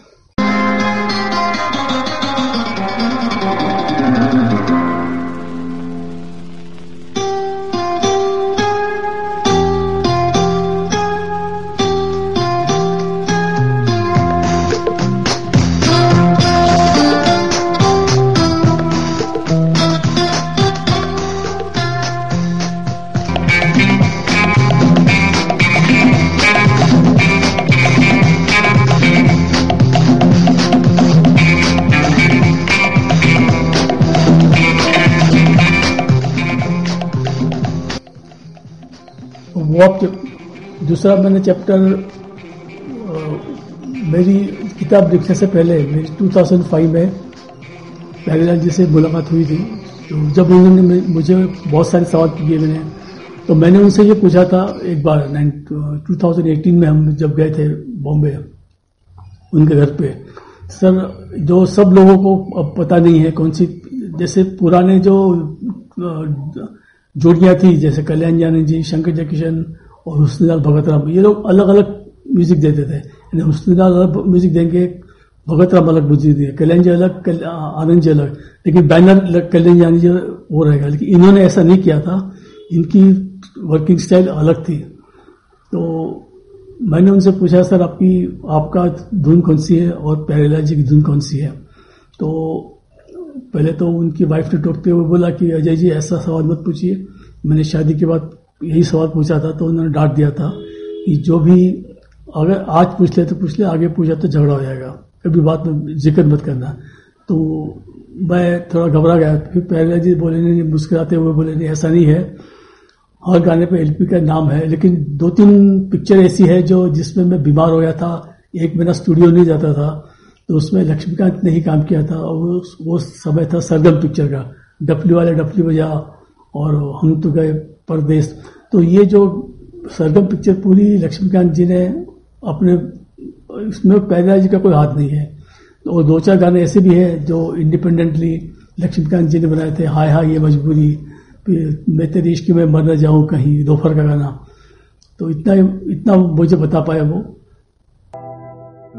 अब दूसरा मैंने चैप्टर मेरी किताब लिखने से पहले, मेरी 2005 में प्यारेलाल जी से मुलाकात हुई थी तो जब उन्होंने मुझे बहुत सारे सवाल किए मैंने तो मैंने उनसे ये पूछा था एक बार 2018 में हम जब गए थे बॉम्बे, उनके घर पे, सर, जो सब लोगों को अब पता नहीं है कौन सी, जैसे पुराने जो जोड़ियाँ थी, जैसे कल्याण जानी जी, शंकर जयकिशन और हुस्नलाल भगत राम। ये लोग अलग अलग म्यूज़िक देते थे। यानी हुस्नलाल अलग म्यूज़िक देंगे, भगत राम अलग म्यूज़िक देंगे, कल्याण जी अलग आनंद जी अलग। लेकिन बैनर कल्याण जानी जी वो रहेगा। लेकिन इन्होंने ऐसा नहीं किया था। इनकी वर्किंग स्टाइल अलग थी। तो मैंने उनसे पूछा, सर, आपकी, आपका धुन कौन सी है? और प्यारेलाल जी की धुन कौन सी है? तो पहले तो उनकी वाइफ ने टोकते हुए बोला कि, अजय जी, ऐसा सवाल मत पूछिए। मैंने शादी के बाद यही सवाल पूछा था तो उन्होंने डांट दिया था कि जो भी अगर आज पूछ ले तो पूछ ले, आगे पूछा तो झगड़ा हो जाएगा। कभी बात में ज़िक्र मत करना। तो मैं थोड़ा घबरा गया। फिर पहले जी बोले, नहीं मुस्कुराते हुए बोले, नहीं, ऐसा नहीं है। हर गाने पे एलपी का नाम है, लेकिन दो तीन पिक्चर ऐसी है जो जिसमें मैं बीमार हो गया था, एक महीना स्टूडियो नहीं जाता था। तो उसमें लक्ष्मीकांत ने ही काम किया था और वो समय था सरगम पिक्चर का डफली वाले डफली बजा और हम तो गए परदेश। तो ये जो सरगम पिक्चर पूरी लक्ष्मीकांत जी ने अपने, इसमें पहला जी का कोई हाथ नहीं है। और दो चार गाने ऐसे भी हैं जो इंडिपेंडेंटली लक्ष्मीकांत जी ने बनाए थे, हाय हाय ये मजबूरी, फिर मैं तेरे इश्क में मर न जाऊँ कहीं, दोपहर का गाना। तो इतना इतना मुझे बता पाया वो।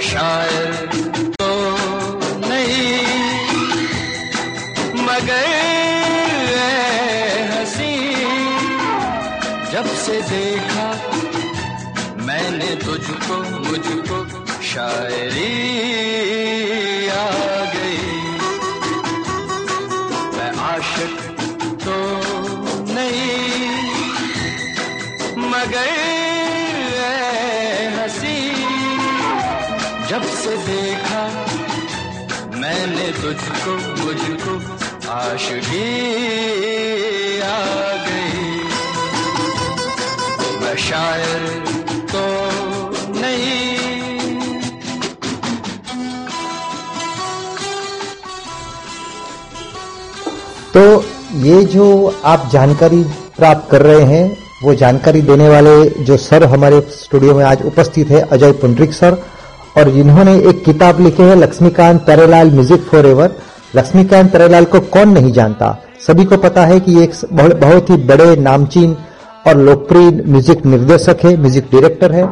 शायर तो नहीं मगर हसी। जब से देखा मैंने तुझको मुझको शायरी तुझको, मुझको आशिकी आ गई। मैं शायर तो नहीं। तो ये जो आप जानकारी प्राप्त कर रहे हैं, वो जानकारी देने वाले जो सर हमारे स्टूडियो में आज उपस्थित है, अजय पुंडरिक सर और जिन्होंने एक किताब लिखी है, Laxmikant Pyarelal music forever Laxmikant Pyarelal को कौन नहीं जानता? सभी को पता है कि एक बहुत ही बड़े नामचीन और लोकप्रिय म्यूज़िक निर्देशक है म्यूज़िक डायरेक्टर है,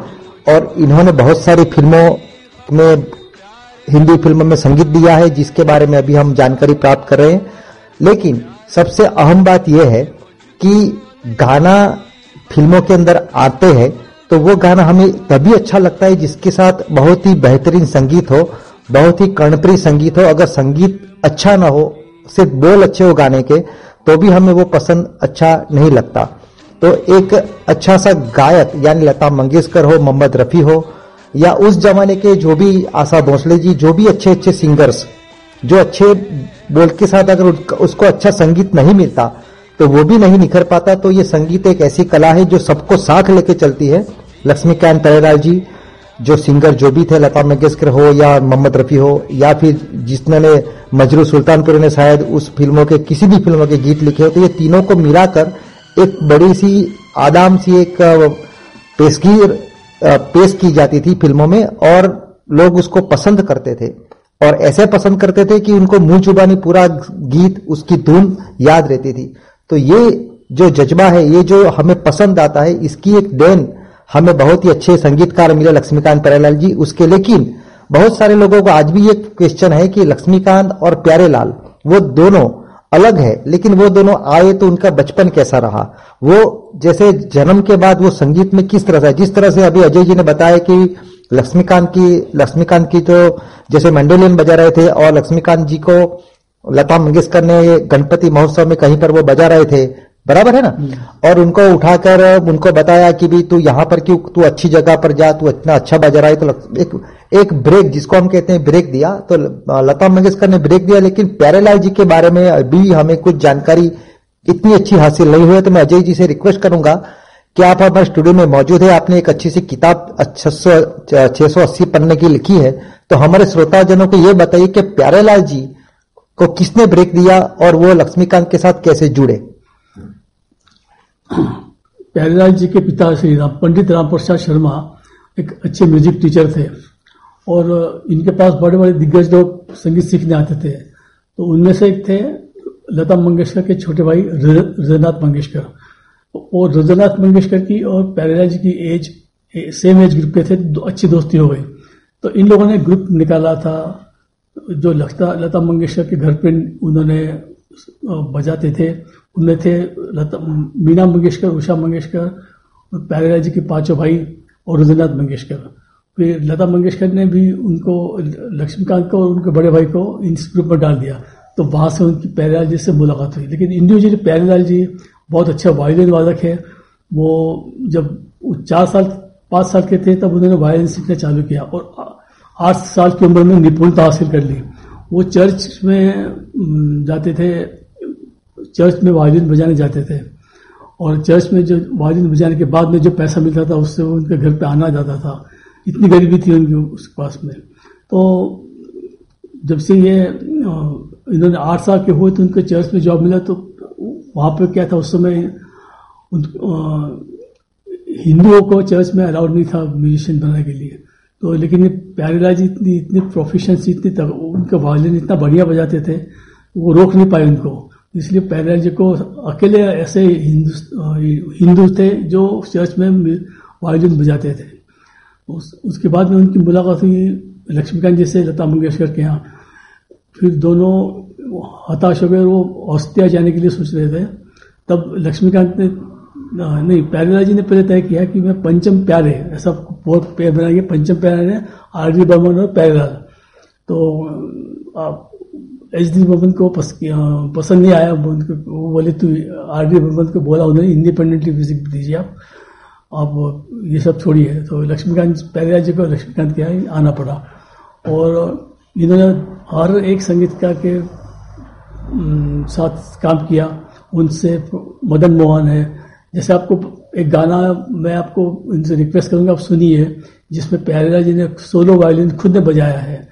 और इन्होंने बहुत सारी फ़िल्मों में, हिंदी फ़िल्मों में संगीत दिया है, जिसके बारे में अभी हम जानकारी प्राप्त कर रहे हैं। लेकिन सबसे अहम बात यह है कि गाना फ़िल्मों के अंदर आते हैं तो वो गाना हमें तभी अच्छा लगता है जिसके साथ बहुत ही बेहतरीन संगीत हो, बहुत ही कर्णप्रिय संगीत हो। अगर संगीत अच्छा ना हो, सिर्फ़ बोल अच्छे हो गाने के तो भी हमें वो पसंद अच्छा नहीं लगता। तो एक अच्छा सा गायक, यानी लता मंगेशकर हो, मोहम्मद रफी हो, या उस जमाने के जो भी आशा भोसले जी, जो भी अच्छे अच्छे सिंगर्स, जो अच्छे बोल के साथ अगर उसको अच्छा संगीत नहीं मिलता तो वो भी नहीं निखर पाता। तो ये संगीत एक ऐसी कला है जो सबको साथ लेके चलती है। लक्ष्मीकांत तलेलाल जी, जो सिंगर जो भी थे, लता मंगेशकर हो या मोहम्मद रफी हो, या फिर जिसने मजरू सुल्तानपुरी ने शायद उस फ़िल्मों के, किसी भी फ़िल्मों के गीत लिखे हो तो ये तीनों को मिलाकर एक बड़ी सी आदाम सी एक पेशगी पेश की जाती थी फ़िल्मों में, और लोग उसको पसंद करते थे। और ऐसे पसंद करते थे कि उनको मुँह चुबानी पूरा गीत, उसकी धुन याद रहती थी। तो ये जो जज्बा है, ये जो हमें पसंद आता है, इसकी एक देन हमें बहुत ही अच्छे संगीतकार मिले लक्ष्मीकांत प्यारेलाल जी उसके, लेकिन बहुत सारे लोगों को आज भी ये क्वेश्चन है कि लक्ष्मीकांत और प्यारेलाल, वो दोनों अलग है, लेकिन वो दोनों आए तो उनका बचपन कैसा रहा? वो जैसे जन्म के बाद वो संगीत में किस तरह से जिस तरह से अभी अजय जी ने बताया कि लक्ष्मीकांत की लक्ष्मीकांत की तो जैसे मंडोलियन बजा रहे थे और लक्ष्मीकांत जी को लता मंगेशकर ने गणपति महोत्सव में कहीं पर वो बजा रहे थे बराबर है ना? और उनको उठाकर उनको बताया कि भी तू यहाँ पर क्यों तू अच्छी जगह पर जा तू इतना अच्छा बजा रहा है तो एक एक ब्रेक जिसको हम कहते हैं ब्रेक दिया तो लता मंगेशकर ने ब्रेक दिया लेकिन प्यारेलाल जी के बारे में अभी हमें कुछ जानकारी इतनी अच्छी हासिल नहीं हुई तो मैं अजय जी से रिक्वेस्ट करूँगा कि आप हमारे स्टूडियो में मौजूद है आपने एक अच्छी सी किताब छह सौ छह सौ अस्सी पन्ने की लिखी है तो हमारे श्रोताजनों को ये बताइए कि प्यारेलाल जी को किसने ब्रेक दिया और वो लक्ष्मीकांत के साथ कैसे जुड़े? प्यारेलाल जी के पिता श्री राम पंडित राम प्रसाद शर्मा एक अच्छे म्यूज़िक टीचर थे और इनके पास बड़े बड़े दिग्गज लोग संगीत सीखने आते थे। तो उनमें से एक थे लता मंगेशकर के छोटे भाई रजनाथ मंगेशकर। और रजनाथ मंगेशकर की और प्यारेलाल जी की एज सेम एज ग्रुप के थे दो, अच्छी दोस्ती हो गई। तो इन लोगों ने ग्रुप निकाला था। जो लता लता मंगेशकर के घर पे उन्होंने बजाते थे। उनमें थे लता, मीना मंगेशकर, उषा मंगेशकर प्यारेलाल जी के पाँचों भाई और रुद्रनाथ मंगेशकर। फिर लता मंगेशकर ने भी उनको, लक्ष्मीकांत को और उनके बड़े भाई को इस ग्रुप में डाल दिया। तो वहाँ से उनकी प्यारेलाल जी से मुलाकात हुई। लेकिन इंडिविजुअली प्यारेलाल जी बहुत अच्छा वायलिन वादक है। वो जब चार साल, पाँच साल के थे, तब उन्होंने वायलिन सीखना चालू किया और आठ साल की उम्र में निपुणता हासिल कर ली। वो चर्च में जाते थे चर्च में वायलिन बजाने जाते थे। और चर्च में जो वायलिन बजाने के बाद में जो पैसा मिलता था, उससे वो उनके घर पे आना जाता था। इतनी गरीबी थी उनके उसके पास में। तो जब से ये इन्होंने आठ साल के हुए तो उनके चर्च में जॉब मिला तो वहाँ पे क्या था, उस समय उन हिंदुओं को चर्च में अलाउड नहीं था म्यूजिशियन बनने के लिए। तो लेकिन प्यारेलाल जी इतनी इतनी प्रोफेशनसी इतनी तक उनका वायलिन इतना बढ़िया बजाते थे, वो रोक नहीं पाए उनको। इसलिए प्यारेलाल जी को अकेले ऐसे हिंदू हिंदू थे जो चर्च में वायलिन बजाते थे। उस, उसके बाद में उनकी मुलाकात हुई लक्ष्मीकांत जी से लता मंगेशकर के यहाँ। फिर दोनों हताश हो गए वो ऑस्ट्रिया जाने के लिए सोच रहे थे। तब लक्ष्मीकांत ने नहीं प्यारेलाल जी ने पहले तय किया कि मैं पंचम प्यारे ऐसा बहुत पेड़ बनाएँगे पंचम प्यारे आर डी बर्मन और प्यारेलाल तो एच डी बर्मन को पस, पसंद नहीं आया वो बोले तू आर डी बर्मन को बोला उन्होंने इंडिपेंडेंटली म्यूज़िक दीजिए आप। आप ये सब छोड़िए तो लक्ष्मीकांत प्यारेलाल जी को लक्ष्मीकांत के यहाँ आना पड़ा। और इन्होंने हर एक संगीतकार के साथ काम किया। उनसे मदन मोहन है। जैसे आपको एक गाना मैं आपको इनसे रिक्वेस्ट करूँगा आप सुनिए जिसमें प्यारेलाल जी ने सोलो वायलिन खुद ने बजाया है।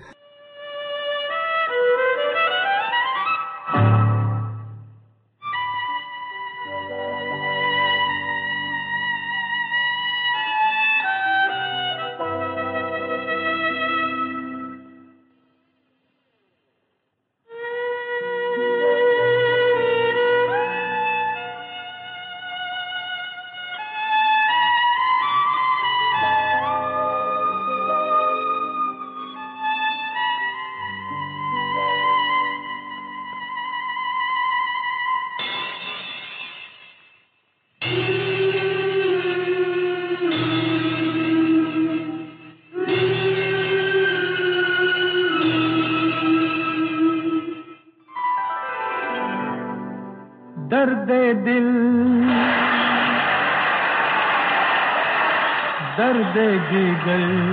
गल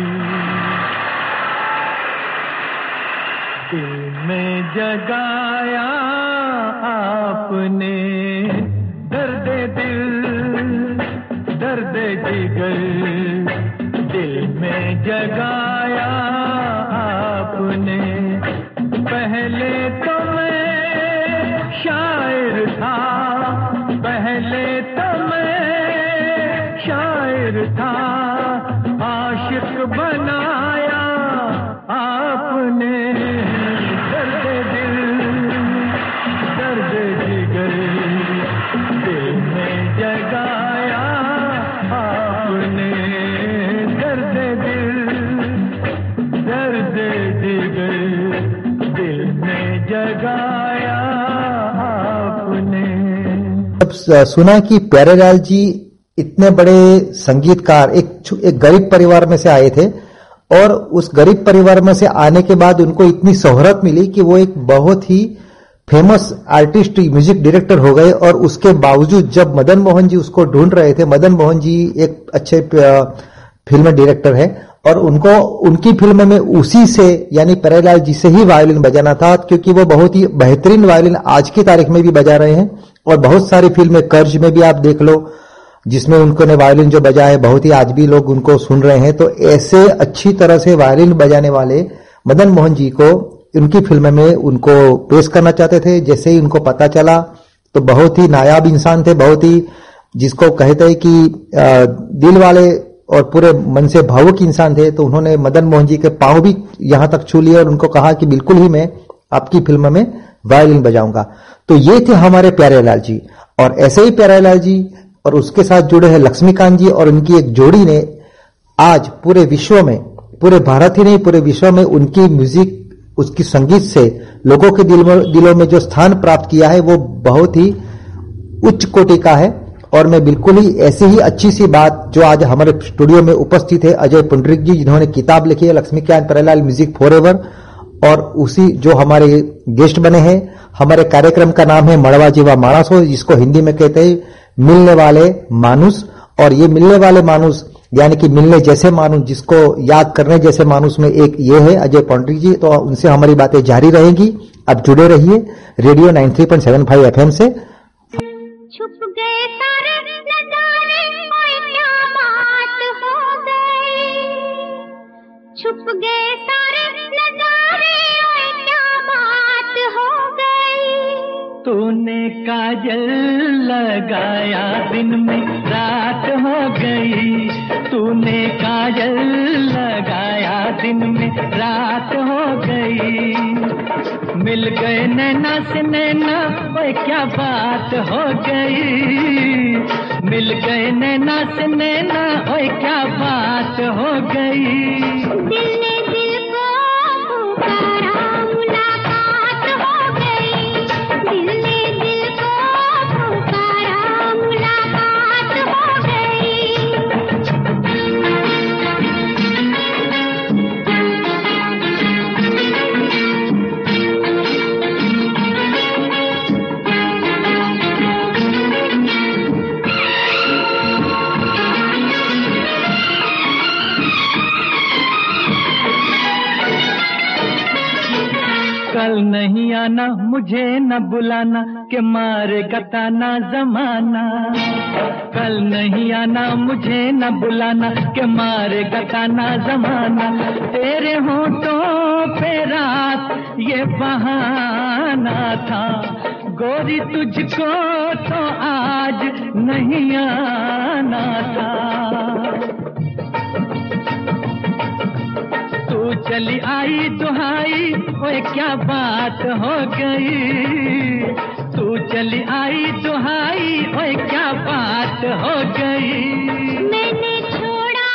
जब सुना कि प्यारेलाल जी इतने बड़े संगीतकार, एक एक गरीब परिवार में से आए थे और उस गरीब परिवार में से आने के बाद उनको इतनी शोहरत मिली कि वो एक बहुत ही फ़ेमस आर्टिस्ट, म्यूज़िक डायरेक्टर हो गए और उसके बावजूद जब मदन मोहन जी उसको ढूंढ रहे थे, मदन मोहन जी एक अच्छे फ़िल्म डायरेक्टर है और उनको, उनकी फ़िल्म में उसी से, यानी प्यारेलाल जी से ही वायलिन बजाना था क्योंकि वो बहुत ही बेहतरीन वायलिन आज की तारीख में भी बजा रहे हैं। और बहुत सारी फ़िल्में कर्ज में भी आप देख लो, जिसमें उनको ने वायलिन जो बजाया है बहुत ही आज भी लोग उनको सुन रहे हैं। तो ऐसे अच्छी तरह से वायलिन बजाने वाले मदन मोहन जी को उनकी फ़िल्म में उनको पेश करना चाहते थे। जैसे ही उनको पता चला तो बहुत ही नायाब इंसान थे, बहुत ही जिसको कहते हैं कि दिल वाले और पूरे मन से भावुक इंसान थे। तो उन्होंने मदन मोहन जी के पाँव भी यहाँ तक छू लिए और उनको कहा कि बिल्कुल ही मैं आपकी फ़िल्म में वायलिन बजाऊँगा। तो ये थे हमारे प्यारे लाल जी। और ऐसे ही प्यारे लाल जी और उसके साथ जुड़े हैं लक्ष्मीकांत जी और उनकी एक जोड़ी ने आज पूरे विश्व में पूरे भारत ही नहीं पूरे विश्व में उनकी म्यूज़िक उसकी संगीत से लोगों के दिल में, दिलों में जो स्थान प्राप्त किया है वो बहुत ही उच्च कोटि का है। और मैं बिल्कुल ही ऐसी ही अच्छी सी बात जो आज हमारे स्टूडियो में उपस्थित है अजय पुंडरिक जी जिन्होंने किताब लिखी है Laxmikant Pyarelal music forever और उसी जो हमारे गेस्ट बने हैं, हमारे कार्यक्रम का नाम है मड़वा जीवा माणसो जिसको हिंदी में कहते हैं मिलने वाले मानुस। और ये मिलने वाले मानुस, यानी कि मिलने जैसे मानुस, जिसको याद करने जैसे मानुस में एक ये है, अजय पौंड्री जी तो उनसे हमारी बातें जारी रहेगी। अब जुड़े रहिए रेडियो 93.75 एफएम से। तूने काजल लगाया, दिन में रात हो गई। तूने काजल लगाया, दिन में रात हो गई। मिल गए नैना से नैना, ओए क्या बात हो गई। मिल गए नैना से नैना, ओए क्या बात हो गई। दिल ने दिल को पुकारा मुझे न बुलाना के मारे गताना जमाना। कल नहीं आना, मुझे न बुलाना के मारे गताना जमाना। तेरे होठों पे रात, ये बहाना था। गोरी तुझको तो आज नहीं आना था। चली आई दुहाई ओए क्या बात हो गई? तू चली आई दुहाई ओए क्या बात हो गई? मैंने छोड़ा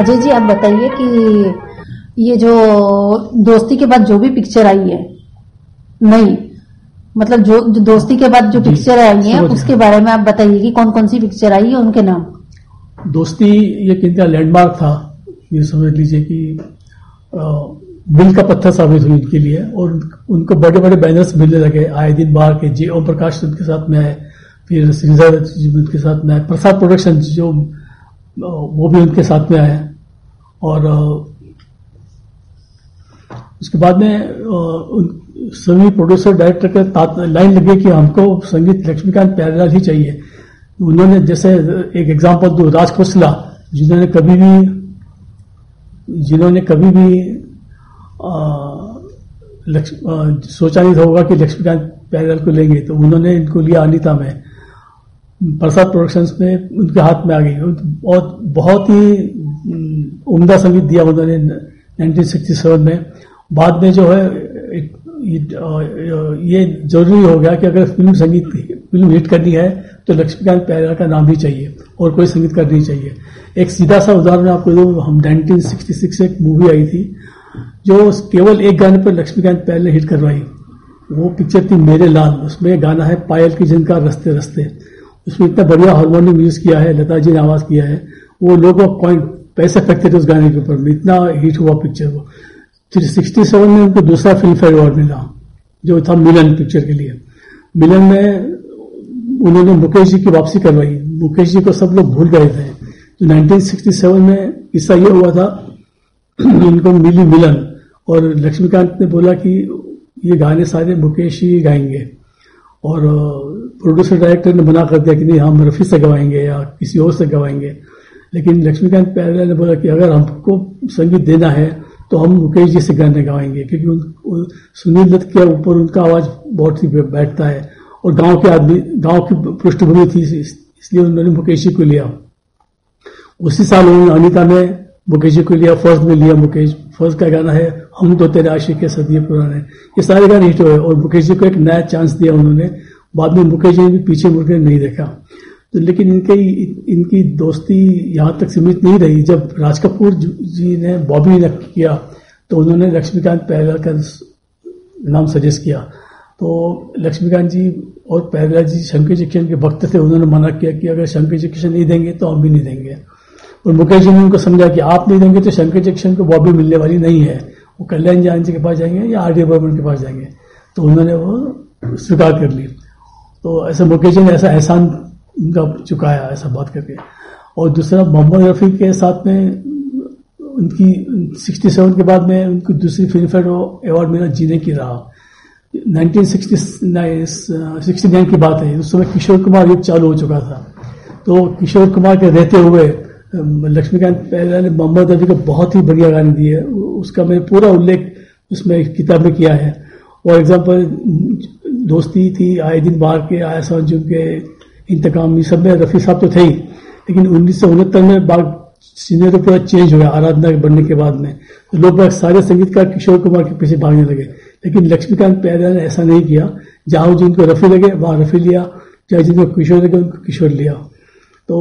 अजय जी आप बताइए कि ये जो दोस्ती के बाद जो भी पिक्चर आई है नहीं मतलब जो, जो दोस्ती के बाद जो पिक्चर आई है उसके बारे में आप बताइए कि कौन कौन सी पिक्चर आई है उनके नाम। दोस्ती ये इनका लैंडमार्क था ये समझ लीजिए कि दिल का पत्थर साबित हुई उनके लिए और उनको बड़े बड़े बैनर्स मिलने लगे। आए दिन बाहर के जे ओम प्रकाश उनके साथ में आए फिर श्रीधर उनके साथ में आए प्रसाद प्रोडक्शन जो वो भी उनके साथ में आए। और उसके बाद में सभी प्रोड्यूसर डायरेक्टर के लाइन लगे कि हमको संगीत लक्ष्मीकांत प्यारेलाल ही चाहिए। उन्होंने जैसे एक एग्जांपल दो राज खोसला जिन्होंने कभी भी जिन्होंने कभी भी आ, सोचा नहीं था होगा कि लक्ष्मीकांत प्यारेलाल को लेंगे। तो उन्होंने इनको लिया अनिता में। प्रसाद प्रोडक्शंस में उनके हाथ में आ गई और बहुत ही उम, उम्दा संगीत दिया उन्होंने 1967 में। बाद में जो है ये ज़रूरी हो गया कि अगर फ़िल्म संगीत फ़िल्म हिट करनी है तो लक्ष्मीकांत प्यारेलाल का नाम ही चाहिए और कोई संगीत नहीं चाहिए। एक सीधा सा उदाहरण आपको दूँ हम 1966 से एक मूवी आई थी जो केवल एक गाने पर लक्ष्मीकांत प्यारेलाल ने हिट करवाई। वो पिक्चर थी मेरे लाल उसमें गाना है पायल की जिनका रस्ते रस्ते उसमें इतना बढ़िया हारमोनियम यूज़ किया है लता जी ने आवाज़ किया है। वो लोग पॉइंट पैसे फेंकते थे उस गाने के ऊपर। इतना हिट हुआ पिक्चर वो। फिर सिक्सटी सेवन में उनको दूसरा फ़िल्म फेयर अवार्ड मिला, जो था मिलन पिक्चर के लिए। मिलन में उन्होंने मुकेश जी की वापसी करवाई। मुकेश जी को सब लोग भूल गए थे। तो 1967 में किस्सा ये हुआ था, उनको मिली मिलन। और लक्ष्मीकांत ने बोला कि ये गाने सारे मुकेश ही गाएँगे। और प्रोड्यूसर डायरेक्टर ने मना कर दिया कि नहीं हम रफी से गवाएँगे या किसी और से गवाएँगे। लेकिन लक्ष्मीकांत प्यारेलाल ने बोला कि अगर हमको संगीत देना है तो हम मुकेश जी से गाने गवाएँगे क्योंकि उन, सुनील दत्त के ऊपर उनका आवाज़ बहुत ही बैठता है। और गाँव के आदमी गाँव की पृष्ठभूमि थी इसलिए उन्होंने मुकेश जी को लिया। उसी साल उन्होंने अनिता में मुकेश जी को लिया फ़र्स्ट में लिया मुकेश फ़र्स्ट का गाना है हम तो तेरे आशिक के सदिये पुराने ये सारे गाने हिट हुए। और मुकेश जी को एक नया चांस दिया उन्होंने। बाद में मुकेश जी ने भी पीछे मुड़कर नहीं देखा। तो लेकिन इनके इनकी दोस्ती यहाँ तक सीमित नहीं रही। जब राज कपूर जी ने बॉबी ने किया तो उन्होंने लक्ष्मीकांत पहला का नाम सजेस्ट किया। तो लक्ष्मीकांत जी और पहला जी, शंकर जैक्शन के भक्त थे। उन्होंने मना किया कि अगर शंकर जैक्शन नहीं देंगे तो हम भी नहीं देंगे। और मुकेश जी ने उनको समझा कि आप नहीं देंगे तो शंकर जैक्शन को बॉबी मिलने वाली नहीं है। वो कल्याण जान जी के पास जाएँगे या आर डी के पास जाएँगे। तो उन्होंने वो स्वीकार कर ली तो ऐसा मुकेश जी ने ऐसा एहसान उनका चुकाया, ऐसा बात करके। और दूसरा, मोहम्मद रफी के साथ में, उनकी 67 के बाद में उनको दूसरी फ़िल्म फेयर अवार्ड मिला जीने की राह। 1969 की बात है। उस समय किशोर कुमार युग चालू हो चुका था। तो किशोर कुमार के रहते हुए लक्ष्मीकांत पहला ने मोहम्मद रफी को बहुत ही बढ़िया गाने दिए उसका मैंने पूरा उल्लेख उसमें किताब में किया है। फॉर एग्ज़ाम्पल दोस्ती थी, आए दिन बाहर के, आया समझ के इंतकाम, ये सब में रफी साहब तो थे ही। लेकिन उन्नीस सौ उनहत्तर में बाग सीनियर तो पूरा चेंज हो गया आराधना के बनने के बाद में। तो लोग सारे संगीतकार किशोर कुमार के पीछे भागने लगे। लेकिन लक्ष्मीकांत प्यारा ने ऐसा नहीं किया। जहाँ जिनको रफी लगे, वहाँ रफी लिया। चाहे जिनको किशोर लगे, उनको किशोर लिया। तो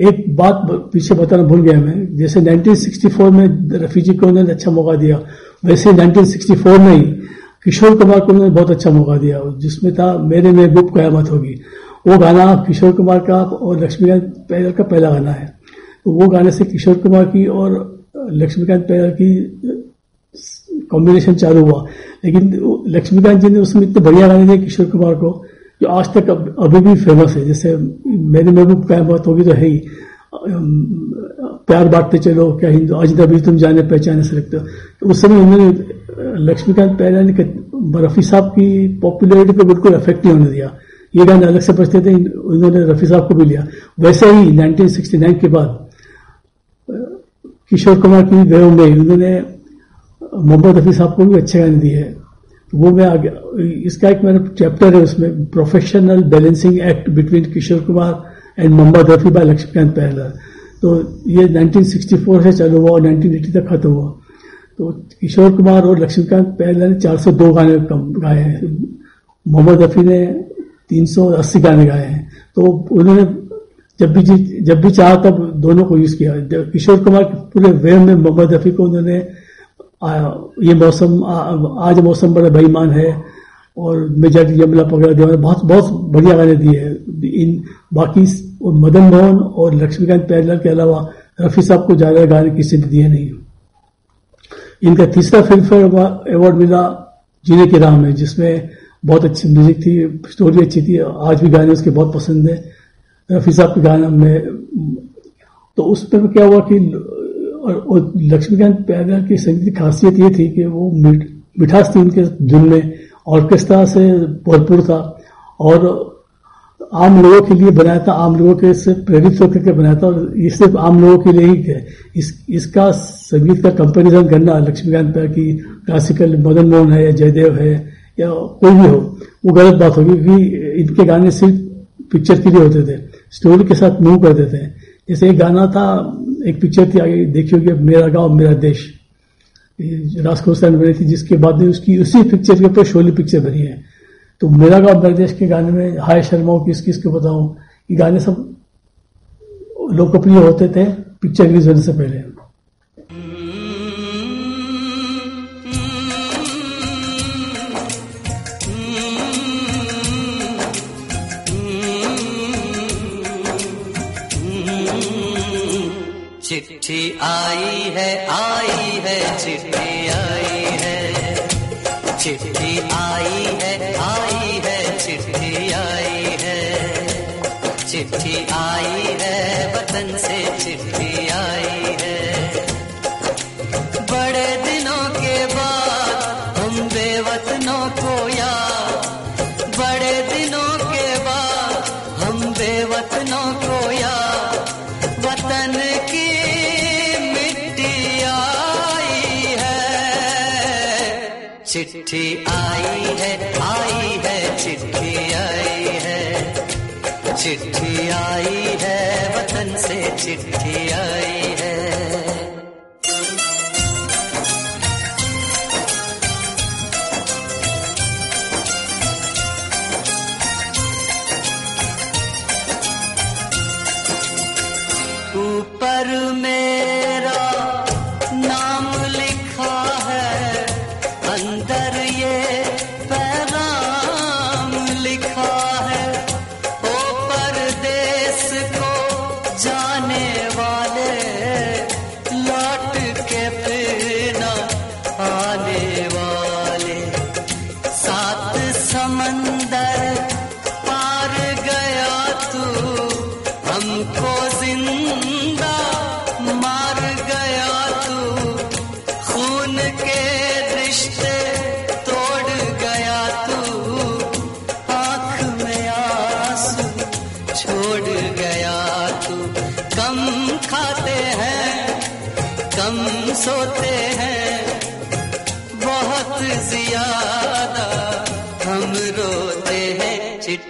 एक बात पीछे बताना भूल गया मैं। जैसे 1964 में रफी जी को उन्होंने अच्छा मौका दिया, वैसे 1964 में ही किशोर कुमार को उन्होंने बहुत अच्छा मौका दिया, जिसमें था, मेरे महबूब कयामत होगी। वो गाना किशोर कुमार का और लक्ष्मीकांत पैदल का पहला गाना है। तो वो गाने से किशोर कुमार की और लक्ष्मीकांत पैदल की कॉम्बिनेशन चालू हुआ। लेकिन लक्ष्मीकांत जी ने उसमें इतने बढ़िया गाने दिए किशोर कुमार को जो आज तक अब, अभी भी फ़ेमस है। जैसे मेरे महबूब बात होगी तो है ही। प्यार बांटते चलो क्या हिंदू आज तभी तुम जाने पहचाने से लगते हो। तो उस समय उन्होंने लक्ष्मीकांत पहला ने रफी साहब की पॉपुलरिटी को बिल्कुल अफेक्ट नहीं होने दिया। ये गाने अलग से बजते थे उन्होंने रफी साहब को भी लिया। वैसे ही 1969 के बाद किशोर कुमार की वेव में उन्होंने मोहम्मद रफी साहब को भी अच्छे गाने दिए। वो मैं आगे, इसका एक मेरा चैप्टर है उसमें professional balancing act between Kishore Kumar and Mohammed Rafi by Laxmikant पहला तो ये 1964 से चालू हुआ और 1980 तक खत्म हुआ। तो किशोर कुमार और लक्ष्मीकांत पहला ने 402 गाने कम गाए हैं। मोहम्मद रफी ने 380 गाने गाए हैं। तो उन्होंने जब भी जब भी चाहा तब दोनों को यूज़ किया। किशोर कुमार पूरे वेव में मोहम्मद रफी को उन्होंने आ, ये मौसम आज मौसम बड़ा बेईमान है और मेजर यमला पकड़ा दिया बहुत बहुत बढ़िया गाने दिए हैं। इन बाकी मदन मोहन और लक्ष्मीकांत प्यारेलाल के अलावा रफी साहब को ज़्यादा गाने किसी ने दिए नहीं। इनका तीसरा फ़िल्म फेयर अवार्ड मिला जीने की राह में जिसमें बहुत अच्छी म्यूज़िक थी स्टोरी अच्छी थी आज भी गाने उसके बहुत पसंद है। रफी साहब के गाना में तो उस पर क्या हुआ कि और, लक्ष्मीकांत प्यारेलाल की संगीत की खासियत ये थी कि वो मिठ- मिठास थी उनके धुन में ऑर्केस्ट्रा से भरपूर था। और आम लोगों के लिए बनाया था आम लोगों के से प्रेरित होकर के बनाया था और ये सिर्फ़ आम लोगों के लिए ही है। इस इसका संगीत का कंपेरिजन करना लक्ष्मीकांत प्यार की क्लासिकल मदन मोहन है या जयदेव है या कोई भी हो वो गलत बात होगी क्योंकि इनके गाने सिर्फ़ पिक्चर के लिए होते थे स्टोरी के साथ मूव करते थे। जैसे एक गाना था एक पिक्चर थी, आगे देखी होगी मेरा गाँव, मेरा देश। ये सैन बनी थी, जिसके बाद में उसकी उसी पिक्चर के ऊपर शोली पिक्चर बनी है। तो मेरा गाँव, मेरा देश के गाने में हाय शर्मा किस किस को बताऊँ, ये गाने सब लोकप्रिय होते थे पिक्चर रिलीज़ होने से पहले। चिट्ठी आई है आई है, चिट्ठी आई है। चिट्ठी आई है आई है, चिट्ठी आई है। चिट्ठी आई है, वतन से चिट्ठी चिट्ठी आई है आई है, चिट्ठी आई है। चिट्ठी आई है, वतन से चिट्ठी आई है।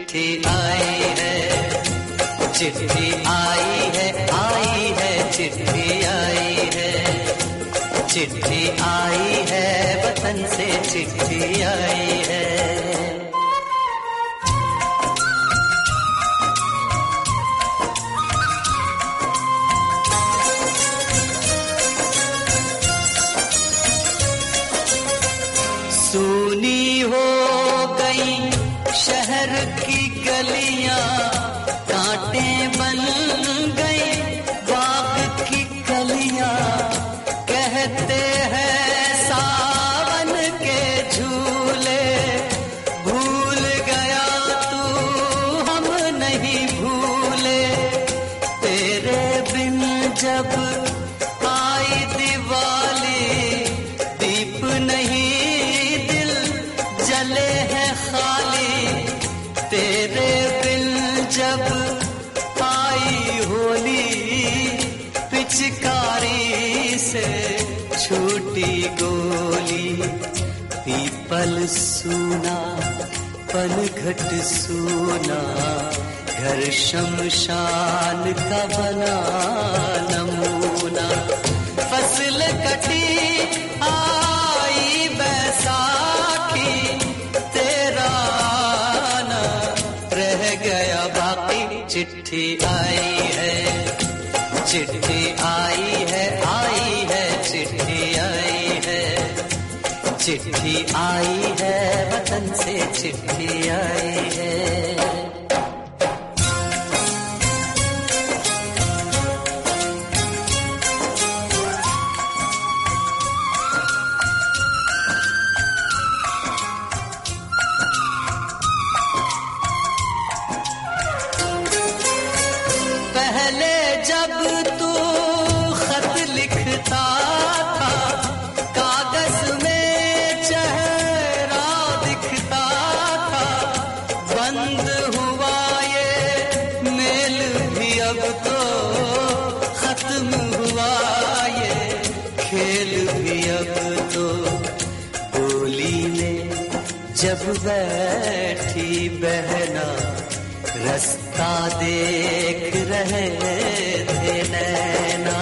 चिट्ठी आई है। चिट्ठी आई है आई है, चिट्ठी आई है। चिट्ठी आई है, वतन से चिट्ठी आई है। पनघट सूना, घर शमशान का बना नमूना। फ़सल कटी, आई बैसाखी, तेरा आना रह गया बाकी। चिट्ठी आई है, चिट्ठी आई है, आई चिट्ठी आई है वतन से चिट्ठी आई है। देख रहे थे नैना।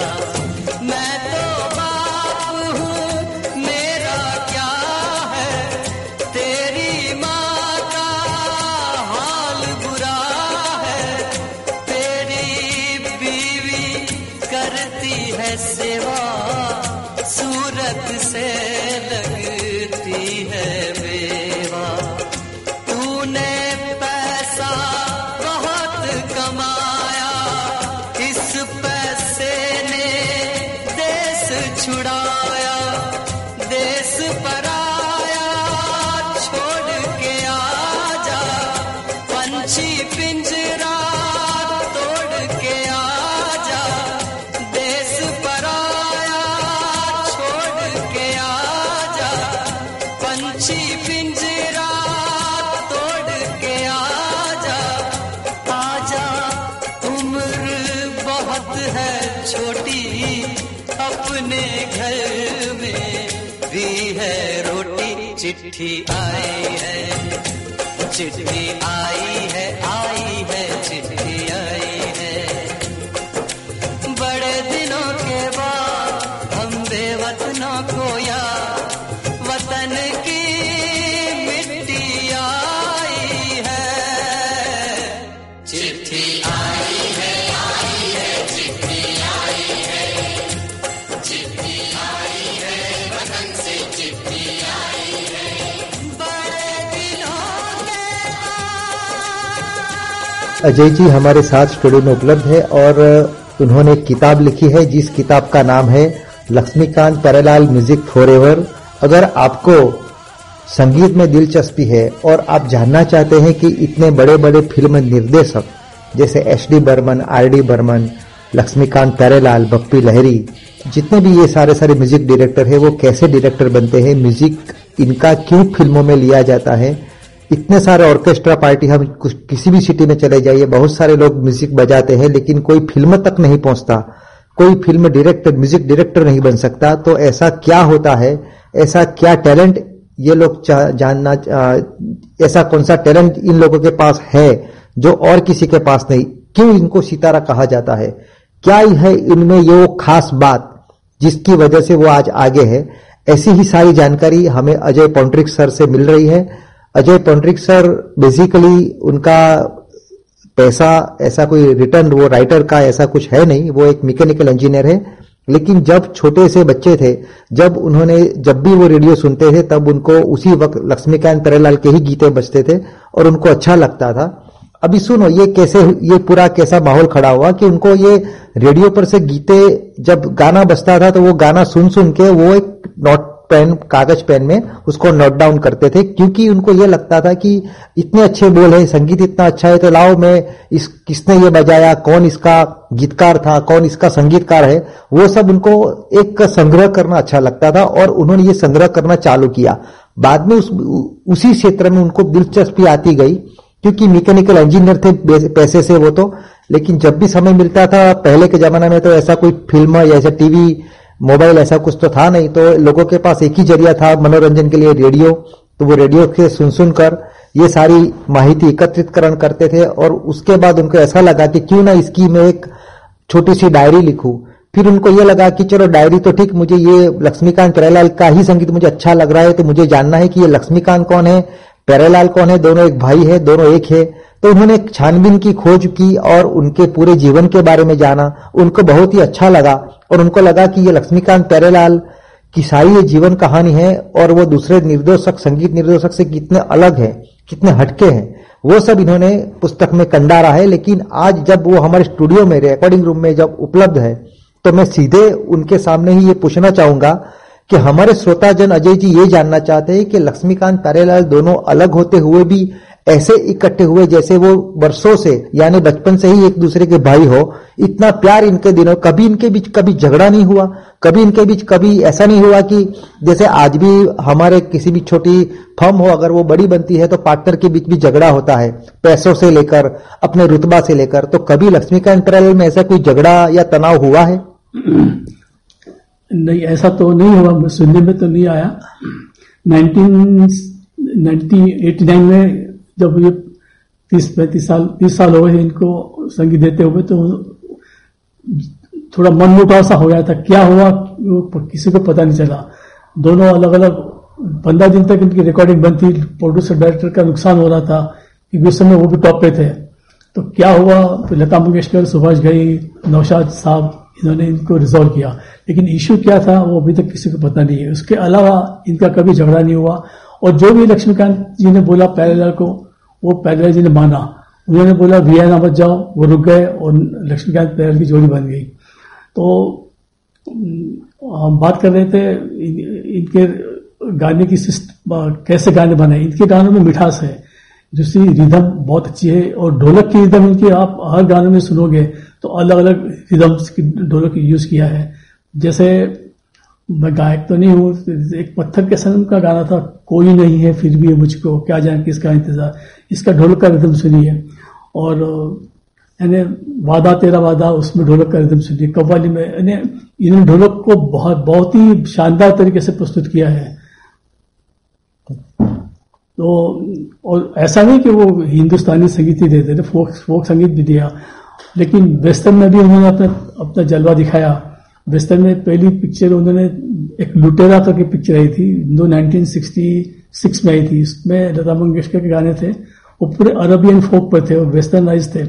मैं तो बाप हूँ, मेरा क्या है? तेरी माँ का हाल बुरा है। तेरी बीवी करती है सेवा चिट्ठी आई है चिट्ठी आई है आई अजय जी हमारे साथ स्टूडियो में उपलब्ध है और उन्होंने एक किताब लिखी है, जिस किताब का नाम है Laxmikant Pyarelal music forever अगर आपको संगीत में दिलचस्पी है और आप जानना चाहते हैं कि इतने बड़े बड़े फ़िल्म निर्देशक, जैसे S D Burman, R D Burman, Laxmikant Pyarelal Bappi Lahiri, जितने भी ये सारे सारे म्यूज़िक डायरेक्टर है, वो कैसे डायरेक्टर बनते हैं, म्यूज़िक इनका क्यों फ़िल्मों में लिया जाता है इतने सारे ऑर्केस्ट्रा पार्टी हम किसी भी सिटी में चले जाइए, बहुत सारे लोग म्यूज़िक बजाते हैं, लेकिन कोई फ़िल्म तक नहीं पहुँचता। कोई फ़िल्म डायरेक्टर म्यूज़िक डायरेक्टर नहीं बन सकता। तो ऐसा क्या होता है? ऐसा क्या टैलेंट ये लोग जानना ऐसा कौन सा टैलेंट इन लोगों के पास है, जो और किसी के पास नहीं? क्यों इनको सितारा कहा जाता है? क्या है इनमें ये वो खास बात, जिसकी वजह से वो आज आगे है? ऐसी ही सारी जानकारी हमें अजय पॉन्ट्रिक सर से मिल रही है। अजय पॉन्ट्रिक सर बेसिकली उनका पैसा, ऐसा कोई रिटर्न वो राइटर का ऐसा कुछ है नहीं, वो एक मैकेनिकल इंजीनियर है। लेकिन जब छोटे से बच्चे थे, जब उन्होंने, जब भी वो रेडियो सुनते थे, तब उनको उसी वक्त लक्ष्मीकांत प्यारेलाल के ही गीते बजते थे और उनको अच्छा लगता था। अभी सुनो, ये कैसे, ये पूरा कैसा माहौल खड़ा हुआ कि उनको ये रेडियो पर से गीते, जब गाना बजता था तो वो गाना सुन सुन के वो एक नोट पेन, कागज़ पेन में उसको नोट डाउन करते थे, क्योंकि उनको ये लगता था कि इतने अच्छे बोल है, संगीत इतना अच्छा है तो लाओ मैं इस, किसने ये बजाया, कौन इसका गीतकार था, कौन इसका संगीतकार है, वो सब उनको एक संग्रह करना अच्छा लगता था, और उन्होंने ये संग्रह करना चालू किया। बाद में उस उसी क्षेत्र में उनको दिलचस्पी आती गई, क्योंकि मैकेनिकल इंजीनियर थे पैसे से वो तो लेकिन जब भी समय मिलता था, पहले के जमाने में तो ऐसा कोई फ़िल्म या ऐसा टीवी मोबाइल ऐसा कुछ तो था नहीं तो लोगों के पास एक ही ज़रिया था मनोरंजन के लिए रेडियो तो वो रेडियो के सुन सुनकर ये सारी माहिती एकत्रितकरण करते थे और उसके बाद उनको ऐसा लगा कि क्यों ना इसकी मैं एक छोटी सी डायरी लिखूं। फिर उनको ये लगा कि चलो डायरी तो ठीक, मुझे ये लक्ष्मीकांत प्यारेलाल का ही संगीत मुझे अच्छा लग रहा है तो मुझे जानना है कि ये लक्ष्मीकांत कौन है? प्यारेलाल कौन है? दोनों एक भाई है, दोनों एक है। तो उन्होंने छानबीन की खोज की और उनके पूरे जीवन के बारे में जाना। उनको बहुत ही अच्छा लगा। और उनको लगा कि ये लक्ष्मीकांत प्यारेलाल की सारी ये जीवन कहानी है और वो दूसरे निर्देशक संगीत निर्देशक से कितने अलग है, कितने हटके हैं, वो सब इन्होंने पुस्तक में कंडारा है। लेकिन आज जब वो हमारे स्टूडियो में रिकॉर्डिंग रूम में जब उपलब्ध है तो मैं सीधे उनके सामने ही ये पूछना चाहूँगा कि हमारे श्रोताजन अजय जी ये जानना चाहते हैं कि लक्ष्मीकांत प्यारेलाल दोनों अलग होते हुए भी ऐसे इकट्ठे हुए जैसे वो वर्षों से, यानी बचपन से ही एक दूसरे के भाई हो, इतना प्यार इनके दिनों, कभी इनके बीच कभी झगड़ा नहीं हुआ, कभी इनके बीच कभी ऐसा नहीं हुआ कि जैसे आज भी हमारे किसी भी छोटी फर्म हो, अगर वो बड़ी बनती है तो पार्टनर के बीच भी झगड़ा होता है, पैसों से लेकर, अपने रुतबा से लेकर। तो कभी लक्ष्मीकांत प्यारेलाल में ऐसा कोई झगड़ा या तनाव हुआ है? नहीं, ऐसा तो नहीं हुआ, सुनने में तो नहीं आया। 1989 में जब ये तीस पैंतीस साल, तीस साल हो गए इनको संगीत देते हुए तो थोड़ा मन मुटाव सा हो गया था। क्या हुआ? किसी को पता नहीं चला। दोनों अलग अलग पंद्रह दिन तक इनकी रिकॉर्डिंग बंद थी। प्रोड्यूसर डायरेक्टर का नुकसान हो रहा था क्योंकि उस समय वो भी टॉप पे थे। तो क्या हुआ? तो लता मंगेशकर, सुभाष घई नौशाद साहब, इन्होंने इनको रिजॉल्व किया। लेकिन इश्यू क्या था? वो अभी तक किसी को पता नहीं है। उसके अलावा इनका कभी झगड़ा नहीं हुआ। और जो भी लक्ष्मीकांत जी ने बोला प्यारेलाल को वो पैदल जी ने माना। उन्होंने बोला वी ना मत जाओ, वो रुक गए और लक्ष्मीकांत प्यारेलाल की जोड़ी बन गई। तो हम बात कर रहे थे, इन- इनके गाने की सिस्ट कैसे गाने बने। इनके गानों में मिठास है जिसकी रिदम बहुत अच्छी है, और ढोलक की रिदम इनकी आप हर गाने में सुनोगे तो अलग अलग रिदम्स की ढोलक यूज़ किया है। जैसे, मैं गायक तो नहीं हूँ, एक पत्थर के सनम का गाना था, कोई नहीं है फिर भी मुझको, क्या जाने किसका इंतज़ार? इसका ढोलक का रिदम सुनिए। और यानी वादा तेरा वादा, उसमें ढोलक का रिदम सुनिए। कव्वाली में, यानी इन्होंने ढोलक को बहुत बहुत ही शानदार तरीके से प्रस्तुत किया है। तो और ऐसा नहीं कि वो हिंदुस्तानी संगीत ही देते थे, फोक फोक संगीत भी दिया। लेकिन वेस्टर्न में भी उन्होंने अपना अपना जलवा दिखाया। वेस्टर्न में पहली पिक्चर उन्होंने एक लुटेरा करके पिक्चर आई थी, जो 1966 में आई थी। इसमें लता मंगेशकर के गाने थे। वो पूरे अरबियन फोक पर थे, वो वेस्टर्नाइज थे।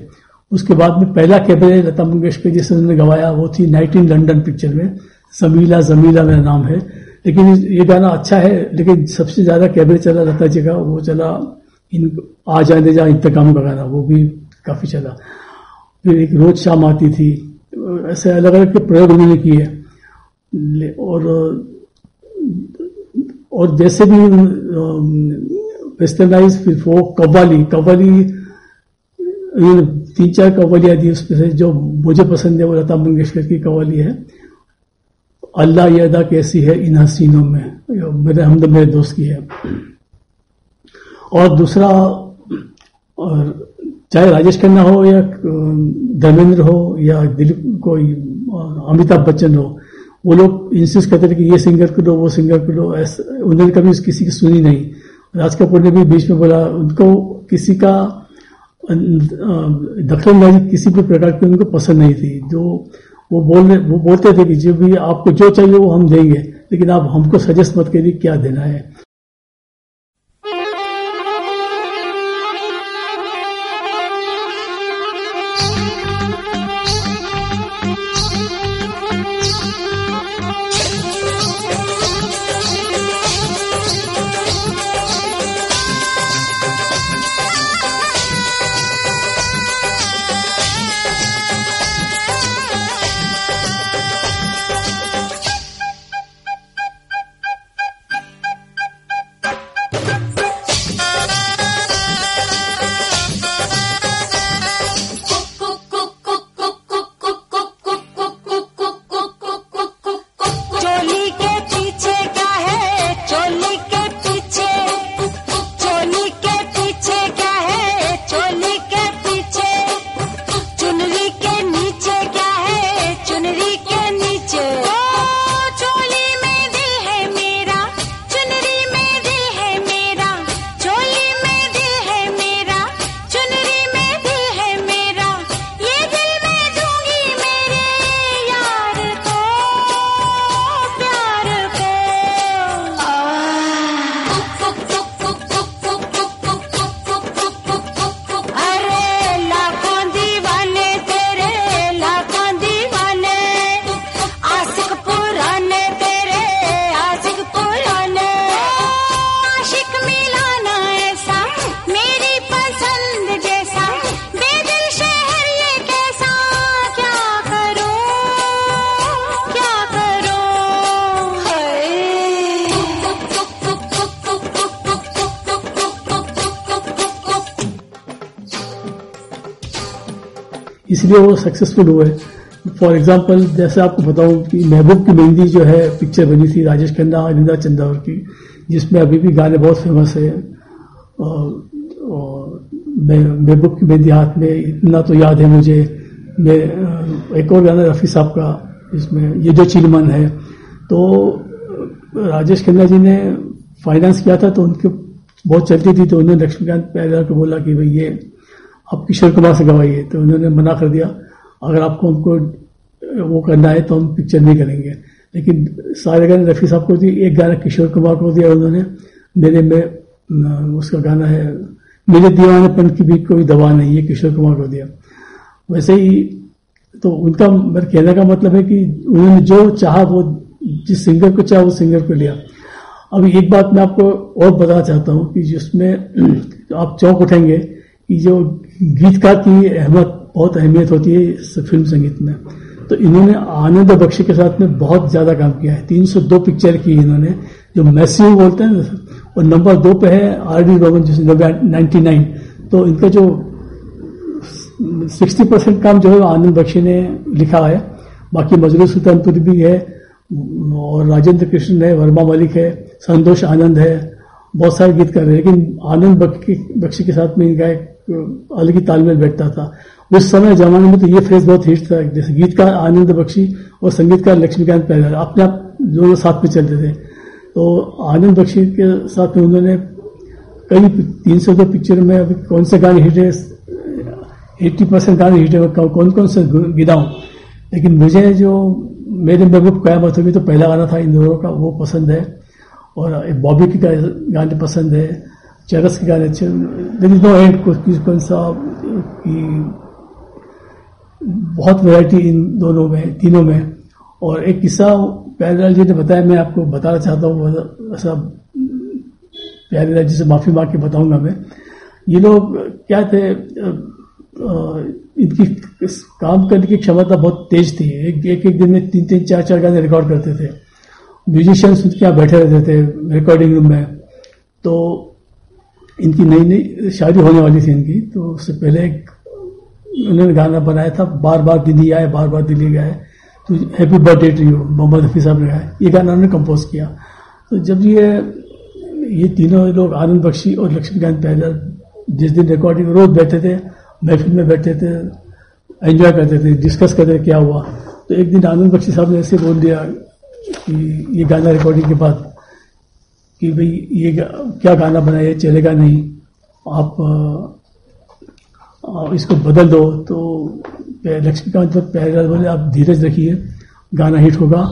उसके बाद में पहला कैबरे लता मंगेशकर जिसे उन्होंने गवाया, वो थी नाइट इन लंडन पिक्चर में। जमीला जमीला मेरा नाम है। लेकिन ये गाना अच्छा है, लेकिन सबसे ज़्यादा कैबरे चला लता जी का, वो चला इन, आ जाने जा इंतकाम का गाना, वो भी काफ़ी चला। फिर एक रोज शाम आती थी, ऐसे अलग अलग के प्रयोग उन्होंने किए। और और जैसे भी वेस्टर्नाइज फिर वो कव्वाली कव्वाली तीन चार कव्वालियाँ दी उसमें से जो मुझे पसंद है वो लता मंगेशकर की कव्वाली है। अल्लाह ये अदा कैसी है इन हसीनों में। मेरे हमद मेरे दोस्त की है। और दूसरा, और चाहे राजेश खन्ना हो या धर्मेंद्र हो या दिलीप कोई अमिताभ बच्चन हो, वो लोग इंसिस्ट करते थे कि ये सिंगर को लो वो सिंगर को लो ऐसा, उन्होंने कभी किसी की सुनी नहीं। राज कपूर ने भी बीच में बोला, उनको किसी का दखलंदाजी दखल अंदाजी किसी भी प्रकार की उनको पसंद नहीं थी। जो वो बोल वो बोलते थे कि जो भी आपको जो चाहिए वो हम देंगे, लेकिन आप हमको सजेस्ट मत करिए क्या देना है। सक्सेसफुल हुए फॉर एग्ज़ाम्पल जैसे आपको बताऊँ कि महबूब की मेहंदी जो है पिक्चर बनी थी राजेश खन्ना और निदा चंदावर की जिसमें अभी भी गाने बहुत फ़ेमस है। और, महबूब की मेहंदी हाथ में इतना तो याद है मुझे। मैं एक और गाना रफी साहब का जिसमें ये जो चिलमन है। तो राजेश खन्ना जी ने फाइनेंस किया था तो उनके बहुत चलती थी तो उन्होंने लक्ष्मीकांत प्यारेलाल को बोला कि भाई ये आप किशोर कुमार से गवाइए। तो उन्होंने मना कर दिया। अगर आपको हमको वो करना है तो हम पिक्चर नहीं करेंगे। लेकिन सारे गाने रफी साहब को दिए एक गाना किशोर कुमार को दिया उन्होंने। मेरे में उसका गाना है, मेरे दीवानेपन की भी कोई दवा नहीं है, किशोर कुमार को दिया। वैसे ही तो उनका, मेरे कहने का मतलब है कि उन्होंने जो चाहा वो, जिस सिंगर को चाहा, वो सिंगर को लिया। अब एक बात मैं आपको और बताना चाहता हूँ कि जिसमें, (clears throat) आप चौंक उठेंगे कि जो गीतकार की अहमत बहुत अहमियत होती है इस फ़िल्म संगीत में। तो इन्होंने आनंद बख्शी के साथ में बहुत ज़्यादा काम किया है। 302 पिक्चर की इन्होंने, जो मैसिव बोलते हैं, और नंबर दो पे है आर डी रोमन जिस नाइन्टी नाइन। तो इनका जो सिक्सटी परसेंट काम जो है, आनंद बख्शी ने लिखा है। बाकी मजरू सुल्तानपुर भी है, और राजेंद्र कृष्ण है, वर्मा मलिक है, संतोष आनंद है, बहुत सारे गीतकार हैं। लेकिन आनंद बख्शी के साथ में इनका एक अलग ही तालमेल बैठता था। उस समय जमाने में तो ये फ्रेज बहुत हिट था, जैसे गीतकार आनंद बख्शी और संगीतकार लक्ष्मीकांत पैदल अपने आप दोनों साथ में चलते थे। तो आनंद बख्शी के साथ में उन्होंने कई तीन सौ दो पिक्चर में अभी कौन से गाने हिट है एट्टी परसेंट गाने हिट है कौन कौन से गिनाऊं लेकिन मुझे जो मेरे महबूब कयामत होगी तो पहला गाना था इन दोनों का, वो पसंद है। और बॉबी के गाने पसंद है चरस के गाने अच्छे एंड कौन सा, कि बहुत वैरायटी इन दोनों में तीनों में। और एक किस्सा प्यारेलाल जी ने बताया मैं आपको बताना चाहता हूँ ऐसा प्यारेलाल जी से माफ़ी मांग के बताऊँगा मैं। ये लोग क्या थे? इनकी काम करने की क्षमता बहुत तेज थी। एक एक, एक दिन में तीन तीन चार चार गाने रिकॉर्ड करते थे। म्यूजिशियंस उनके यहाँ बैठे रहते थे रिकॉर्डिंग रूम में। तो इनकी नई नई शादी होने वाली थी इनकी। तो उससे पहले एक उन्होंने गाना बनाया था बार बार दिल्ली आए बार बार दिल्ली गए। तो happy birthday to you Mohammed Rafi साहब ने गाया। ये गाना उन्होंने कंपोज किया। तो जब ये ये तीनों लोग, आनंद बख्शी और लक्ष्मीकांत पहले जिस दिन रिकॉर्डिंग रोज बैठे थे, महफिल में बैठे थे एंजॉय करते थे डिस्कस करते थे क्या हुआ तो एक दिन आनंद बख्शी साहब ने ऐसे बोल दिया कि ये गाना रिकॉर्डिंग के बाद कि भाई, ये क्या गाना बनाया चलेगा नहीं। आप आ, इसको बदल दो तो लक्ष्मीकांत तो पहले बोले आप धीरज रखिए गाना हिट होगा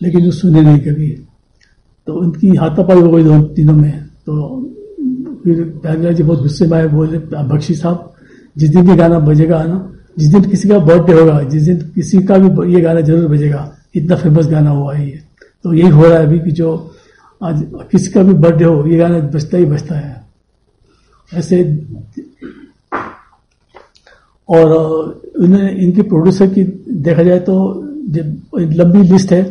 लेकिन वो सुने नहीं कभी। तो उनकी हाथापाई हो गई दोनों तीनों में। तो फिर प्यारेलाल जी बहुत गुस्से में आए बोले बख्शी साहब जिस दिन ये गाना बजेगा ना जिस दिन किसी का बर्थडे होगा जिस दिन किसी का भी ये गाना ज़रूर बजेगा इतना फ़ेमस गाना हुआ है ये। तो यही हो रहा है अभी कि जो आज किसी का भी बर्थडे हो ये गाना बजता ही बजता है। ऐसे और उन्हें, इनके प्रोड्यूसर की देखा जाए तो लंबी लिस्ट है,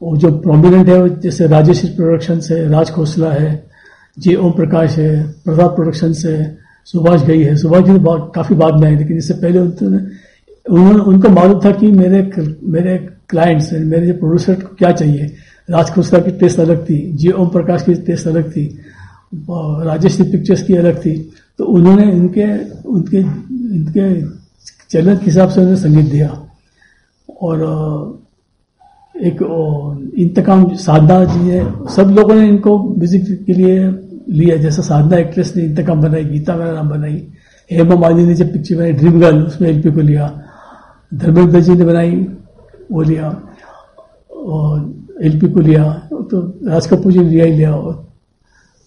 वो जो प्रोमिनेंट है जैसे राजेश प्रोडक्शन है, राज खोसला है, जे ओम प्रकाश है, प्रताप प्रोडक्शन है, सुभाष गई है। सुभाष जी काफ़ी बाद में आए लेकिन इससे पहले उन्होंने उनको मालूम था कि मेरे मेरे क्लाइंट्स मेरे प्रोड्यूसर को क्या चाहिए। राज खोसला की टेस्ट अलग थी, जे ओम प्रकाश की टेस्ट अलग थी राजेश पिक्चर्स की अलग थी। तो उन्होंने इनके, उनके इनके चैनल के हिसाब से उन्होंने संगीत दिया। और एक इंतकाम साधना जी है। सब लोगों ने इनको म्यूज़िक के लिए लिया। जैसा साधना एक्ट्रेस ने इंतकाम बनाई, गीता मेरा नाम बनाई, हेमा मालिनी ने जब पिक्चर बनाई ड्रीम गर्ल उसमें एलपी को लिया। धर्मेंद्र जी ने बनाई, वो लिया। और एलपी को लिया। तो राज कपूर जी ने लिया ही लिया।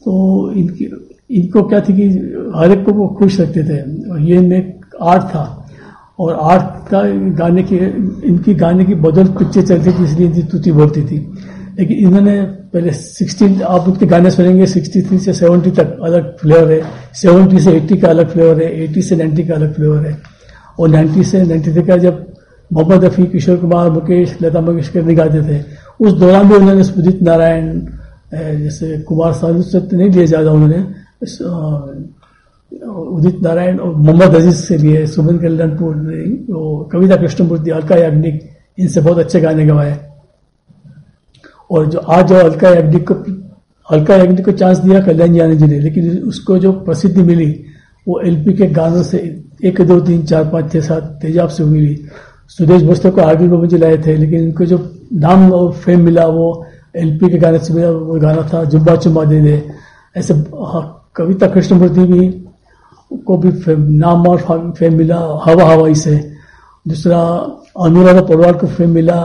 तो इनकी इनको क्या थी कि हर एक को वो खुश रखते थे। ये में आर्ट था। और आर्ट का गाने की, इनकी गाने की बदल पिक्चर चलती थी, इसलिए इनकी तुति बोलती थी। लेकिन इन्होंने पहले 16 आप उनके गाने सुनेंगे 63 से 70 तक अलग फ्लेवर है। 70 से 80 का अलग फ्लेवर है 80 से 90 का अलग फ्लेवर है। और 90 से 93 का जब मोहम्मद रफी, किशोर कुमार, मुकेश, लता मंगेशकर नहीं गाते थे, उस दौरान भी उन्होंने उदित नारायण जैसे कुमार साधु से नहीं लिया ज़्यादा उन्होंने उदित नारायण और मोहम्मद अज़ीज़ से लिए सुमन कल्याणपुर कविता कृष्णमूर्ति, अलका याग्निक, इनसे बहुत अच्छे गाने गवाए और जो आज जो अलका याग्निक को, अलका याग्निक को चांस दिया कल्याण जानी जी ने, लेकिन उसको जो प्रसिद्धि मिली, वो एलपी के गानों से एक, दो, तीन, चार, पाँच, छह, सात तेजाब से मिली। सुदेश भोसले को आरबी में मुझे लाए थे, लेकिन इनको जो नाम और फेम मिला, वो एलपी के गाने से मिला, वो गाना था जुब्बा चुम्बा दे दे, ऐसे कविता कृष्णमूर्ति भी, को भी नाम और फेम मिला, हवा हवाई से। दूसरा, अनुराधा पौडवाल को फेम मिला,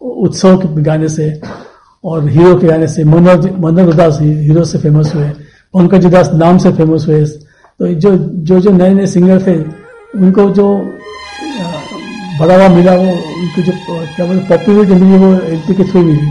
उत्सव के गाने से और हीरो के गाने से, मनोज मनोज उदास हीरो से फ़ेमस हुए, पंकज उदास नाम से फ़ेमस हुए। तो जो जो जो नए नए सिंगर थे, उनको जो बढ़ावा मिला, वो उनको जो, क्या बोले पॉपुलरिटी मिली, वो एलपी के थ्रू मिली।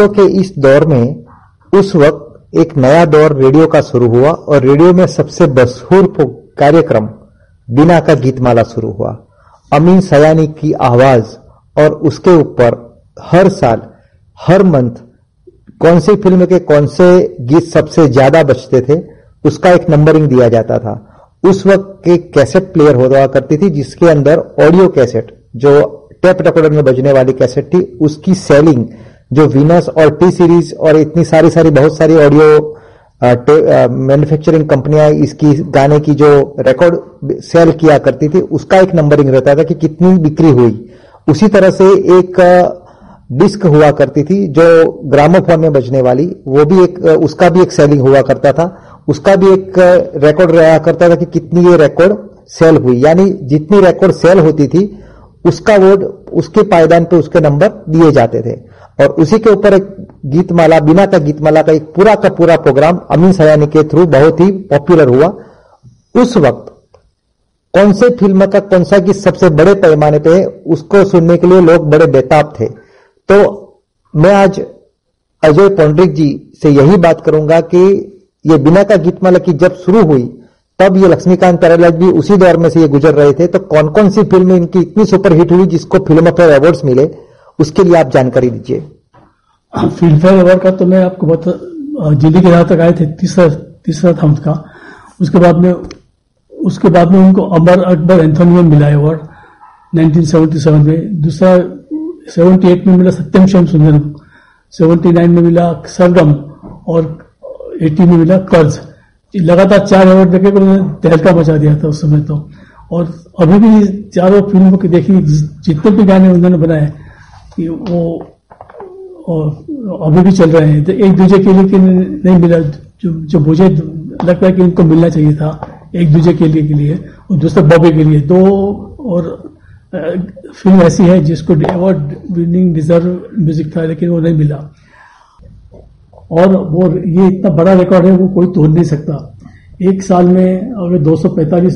गीतों के इस दौर में उस वक्त एक नया दौर रेडियो का शुरू हुआ और रेडियो में सबसे पो- कार्यक्रम बिना का गीतमाला शुरू हुआ। अमीन सयानी की आवाज़ और उसके ऊपर हर साल, हर मंथ कौन सी फ़िल्म के कौन से गीत सबसे ज़्यादा बचते थे, उसका एक नंबरिंग दिया जाता था। उस वक्त एक कैसेट प्लेयर हुआ करती थी, जिसके अंदर ऑडियो कैसेट, जो टेप रिकॉर्डर में बजने वाली कैसेट थी, उसकी सेलिंग जो वीनस और टी सीरीज़ और इतनी सारी सारी बहुत सारी ऑडियो मैन्युफैक्चरिंग कंपनियाँ इसकी गाने की जो रिकॉर्ड सेल किया करती थी, उसका एक नंबरिंग रहता था कि कितनी बिक्री हुई। उसी तरह से एक डिस्क हुआ करती थी जो ग्रामोफोन में बजने वाली, वो भी एक उसका भी एक सेलिंग हुआ करता था। उसका भी एक रिकॉर्ड रहा करता था कि कितनी ये रिकॉर्ड सेल हुई। यानी जितनी रिकॉर्ड सेल होती थी, उसका वो, उसके पायदान पे उसके नंबर दिए जाते थे। और उसी के ऊपर एक गीतमाला, बिना का गीतमाला का एक पूरा का पूरा प्रोग्राम अमीन सयानी के थ्रू बहुत ही पॉपुलर हुआ। उस वक्त कौन से फ़िल्म का, कौन सा गीत सबसे बड़े पैमाने पे है उसको सुनने के लिए लोग बड़े बेताब थे। तो मैं आज अजय पौंड्रिक जी से यही बात करूँगा कि ये बिना का गीतमाला की जब शुरू हुई, तब ये लक्ष्मीकांत प्यारेलाल भी उसी दौर में से ये गुजर रहे थे। तो कौन कौन सी फ़िल्म इनकी इतनी सुपरहिट हुई जिसको फ़िल्म फेयर अवार्ड्स मिले? उसके लिए आप जानकारी दीजिए। फ़िल्म फेयर अवार्ड का तो मैं आपको बता ज़िंदगी के तक आए थे, तीसरा तीसरा था उसका। उसके बाद में, उसके बाद में उनको अमर अकबर एंथोनी में मिला अवार्ड 1977 में। दूसरा 78 में मिला सत्यम श्याम सुंदरम। 79 में मिला सरगम और 80 में मिला कर्ज। लगातार चार अवार्ड देखे उन्होंने तहलका मचा दिया था उस समय तो। और अभी भी चारों फ़िल्मों की देखी, जितने भी गाने उन्होंने बनाए कि वो अभी भी चल रहे हैं। तो एक दूसरे के लिए कि नहीं मिला, जो जो मुझे लगता है कि इनको मिलना चाहिए था एक दूसरे के लिए के लिए, और दूसरा बॉबे के लिए। दो और फ़िल्म ऐसी है जिसको अवार्ड विनिंग डिजर्व म्यूज़िक था, लेकिन वो नहीं मिला। और वो, ये इतना बड़ा रिकॉर्ड है, वो कोई तोड़ नहीं सकता। एक साल में अगर 245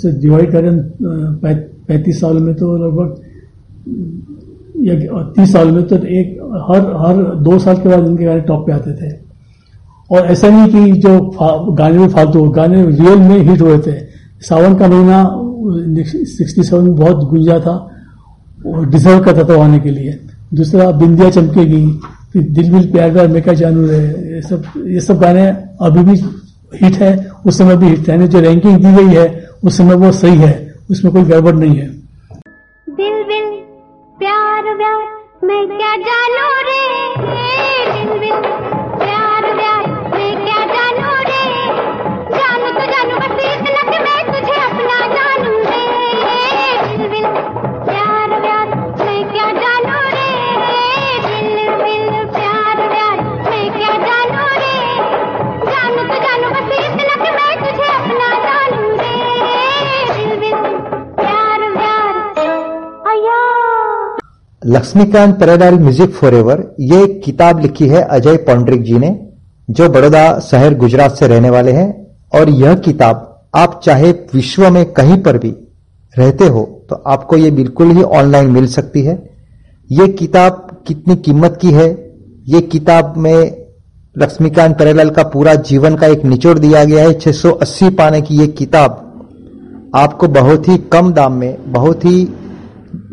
से डिवाइड करें पैंतीस साल में तो लगभग तीस साल में तो एक हर हर दो साल के बाद इनके गाने टॉप पे आते थे। और ऐसा नहीं कि जो गाने में फालतू गाने रियल में हिट हुए थे। सावन का महीना सिक्सटी सेवन में बहुत गुंजा था, और डिजर्व करता था आने के लिए। दूसरा, बिंदिया चमकेगी, फिर दिल बिल प्यार प्यार मेका जानू रे, ये सब ये सब गाने अभी भी हिट है, उस समय भी हिट है। जो रैंकिंग दी गई है, उस समय वो सही है, उसमें कोई गड़बड़ नहीं है। प्यार व्यार मैं क्या जानू रे? दिन दिल Laxmikant Pyarelal music forever ये एक किताब लिखी है अजय पौंड्रिक जी ने, जो बड़ौदा शहर गुजरात से रहने वाले हैं। और यह किताब आप चाहे विश्व में कहीं पर भी रहते हो तो आपको ये बिल्कुल ही ऑनलाइन मिल सकती है। ये किताब कितनी कीमत की है? ये किताब में लक्ष्मीकांत प्यारेलाल का पूरा जीवन का एक निचोड़ दिया गया है। 680 पाने की ये किताब आपको बहुत ही कम दाम में, बहुत ही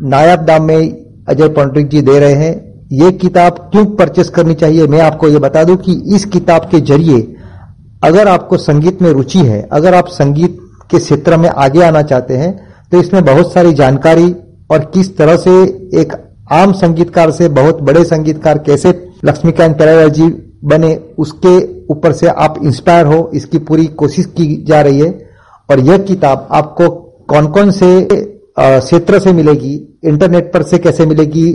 नायाब दाम में अजय पंडित जी दे रहे हैं, ये किताब क्यों परचेस करनी चाहिए? मैं आपको ये बता दूँ कि इस किताब के ज़रिए अगर आपको संगीत में रुचि है, अगर आप संगीत के क्षेत्र में आगे आना चाहते हैं तो इसमें बहुत सारी जानकारी और किस तरह से एक आम संगीतकार से बहुत बड़े संगीतकार कैसे लक्ष्मीकांत प्यारेलाल जी बने, उसके ऊपर से आप इंस्पायर हो, इसकी पूरी कोशिश की जा रही है। और यह किताब आपको कौन कौन से क्षेत्र से मिलेगी इंटरनेट पर से कैसे मिलेगी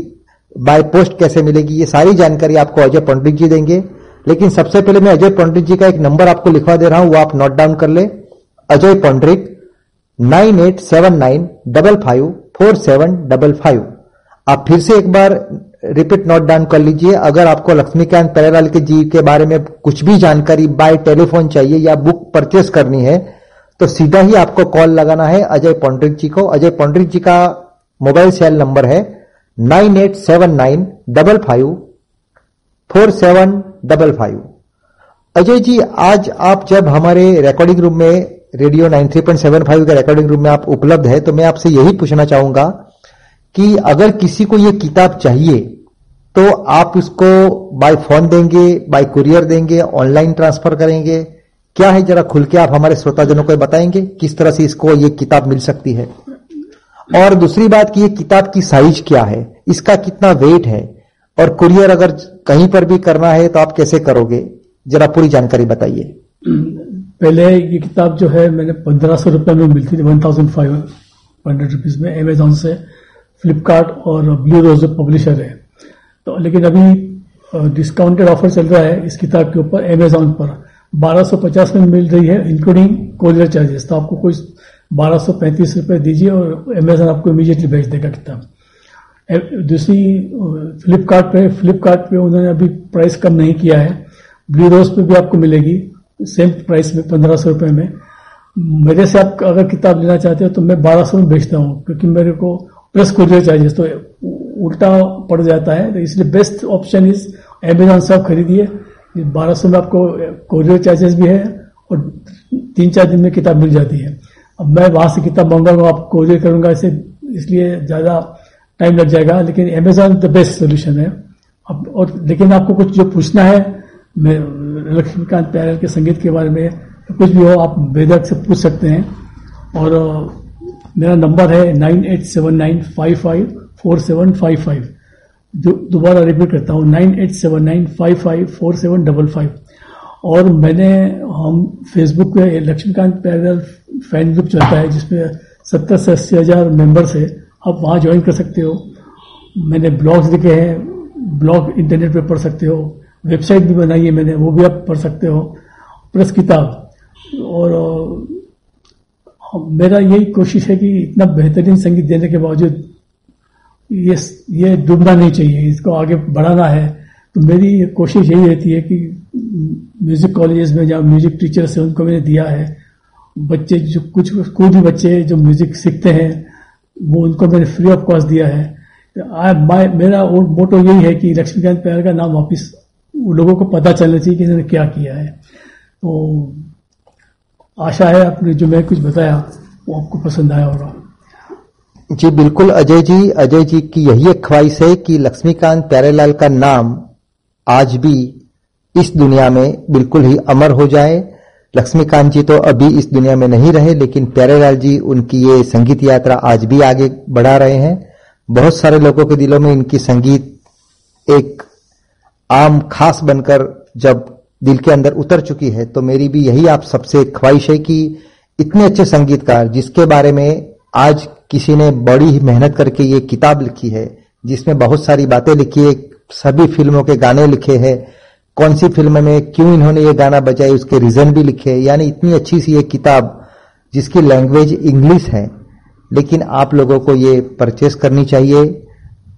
बाय पोस्ट कैसे मिलेगी, ये सारी जानकारी आपको अजय पंडित जी देंगे। लेकिन सबसे पहले मैं अजय पंडित जी का एक नंबर आपको लिखवा दे रहा हूँ, वो आप नोट डाउन कर ले। Ajay Pandit nine eight seven nine double five four seven double five आप फिर से एक बार रिपीट नोट डाउन कर लीजिए। अगर आपको लक्ष्मीकांत प्यारेलाल के जी के बारे में कुछ भी जानकारी बाय टेलीफोन चाहिए या बुक परचेस करनी है तो सीधा ही आपको कॉल लगाना है अजय पंडित जी को। अजय पंडित जी का मोबाइल सेल नंबर है nine eight seven nine double five four seven double five. Ajay ji, आज आप जब हमारे रिकॉर्डिंग रूम में रेडियो 93.75 के रिकॉर्डिंग रूम में आप उपलब्ध है तो मैं आपसे यही पूछना चाहूँगा कि अगर किसी को ये किताब चाहिए तो आप उसको बाय फ़ोन देंगे बाय कुरियर देंगे ऑनलाइन ट्रांसफ़र करेंगे क्या है? जरा खुल के आप हमारे श्रोताजनों को बताएँगे किस तरह से इसको ये किताब मिल सकती है। और दूसरी बात कि ये किताब की साइज़ क्या है? इसका कितना वेट है? और कुरियर अगर कहीं पर भी करना है तो आप कैसे करोगे? जरा पूरी जानकारी बताइए। पहले ये किताब जो है, मैंने पंद्रह सौ रुपये में मिलती थी one thousand five hundred rupees में अमेजोन से फ्लिपकार्ट और ब्लू रोज पब्लिशर है। तो लेकिन अभी डिस्काउंटेड ऑफ़र चल रहा है इस किताब के ऊपर अमेजोन पर। 1250 में मिल रही है इंक्लूडिंग कोरियर चार्जेस तो आपको कोई बारह सौ पैंतीस रुपये दीजिए और अमेजोन आपको इमीडिएटली भेज देगा किताब दूसरी फ्लिपकार्ट पे फ्लिपकार्ट पे उन्होंने अभी प्राइस कम नहीं किया है। ब्लू रोज पे भी आपको मिलेगी सेम प्राइस में, पंद्रह सौ रुपये में। मेरे से आप अगर किताब लेना चाहते हो तो मैं बारह सौ में बेचता हूँ, क्योंकि मेरे को प्लस कुरियर चार्जेस तो उल्टा पड़ जाता है। तो इसलिए बेस्ट ऑप्शन इज़ अमेजोन से आप खरीदिए। बारह सौ में आपको कोरियर चार्जेस भी है और तीन चार दिन में किताब मिल जाती है। अब मैं वहाँ से किताब मंगाऊँगा, आप कोरियर करूँगा इसे इसलिए ज़्यादा टाइम लग जाएगा, लेकिन अमेजोन द बेस्ट सोल्यूशन है। अब, और लेकिन आपको कुछ जो पूछना है, मैं लक्ष्मीकांत प्यारेलाल के संगीत के बारे में, कुछ भी हो, आप बेदर्द से पूछ सकते हैं। और मेरा नंबर है nine eight seven nine five five four seven five five. दोबारा रिपीट करता हूँ nine eight seven nine five five four seven double five और मैंने, हम फेसबुक पे लक्ष्मीकांत पैरल फ़ैन ग्रुप चलता है, जिसमें सत्तर से अस्सी हज़ार मेंबर्स है, आप वहाँ ज्वाइन कर सकते हो। मैंने ब्लॉग्स लिखे हैं ब्लॉग इंटरनेट पे पढ़ सकते हो वेबसाइट भी बनाई है मैंने, वो भी आप पढ़ सकते हो, प्लस किताब। और मेरा यही कोशिश है कि इतना बेहतरीन संगीत देने के बावजूद ये ये डूबना नहीं चाहिए इसको आगे बढ़ाना है। तो मेरी कोशिश यही रहती है कि म्यूज़िक कॉलेजेस में जहाँ म्यूज़िक टीचर्स है उनको मैंने दिया है। बच्चे जो कुछ कोई भी बच्चे जो म्यूज़िक सीखते हैं वो उनको मैंने फ्री ऑफ़ कॉस्ट दिया है। आ, माय मेरा वो मोटो यही है कि लक्ष्मीकांत प्यार का नाम वापिस लोगों को पता चलना चाहिए कि इन्होंने क्या किया है। तो आशा है आपने जो मैं कुछ बताया वो आपको पसंद आया होगा। जी, बिल्कुल, अजय जी अजय जी की यही एक ख्वाहिश है कि लक्ष्मीकांत प्यारेलाल का नाम आज भी इस दुनिया में बिल्कुल ही अमर हो जाए। लक्ष्मीकांत जी तो अभी इस दुनिया में नहीं रहे, लेकिन प्यारेलाल जी, उनकी ये संगीत यात्रा आज भी आगे बढ़ा रहे हैं। बहुत सारे लोगों के दिलों में इनकी संगीत एक आम खास बनकर जब दिल के अंदर उतर चुकी है तो मेरी भी यही आप सबसे ख्वाहिश है कि इतने अच्छे संगीतकार, जिसके बारे में आज किसी ने बड़ी ही मेहनत करके ये किताब लिखी है, जिसमें बहुत सारी बातें लिखी है, सभी फ़िल्मों के गाने लिखे हैं। कौन सी फ़िल्म में क्यों इन्होंने ये गाना बजाए उसके रीजन भी लिखे हैं। यानी इतनी अच्छी सी ये किताब, जिसकी लैंग्वेज इंग्लिश है। लेकिन आप लोगों को ये परचेस करनी चाहिए।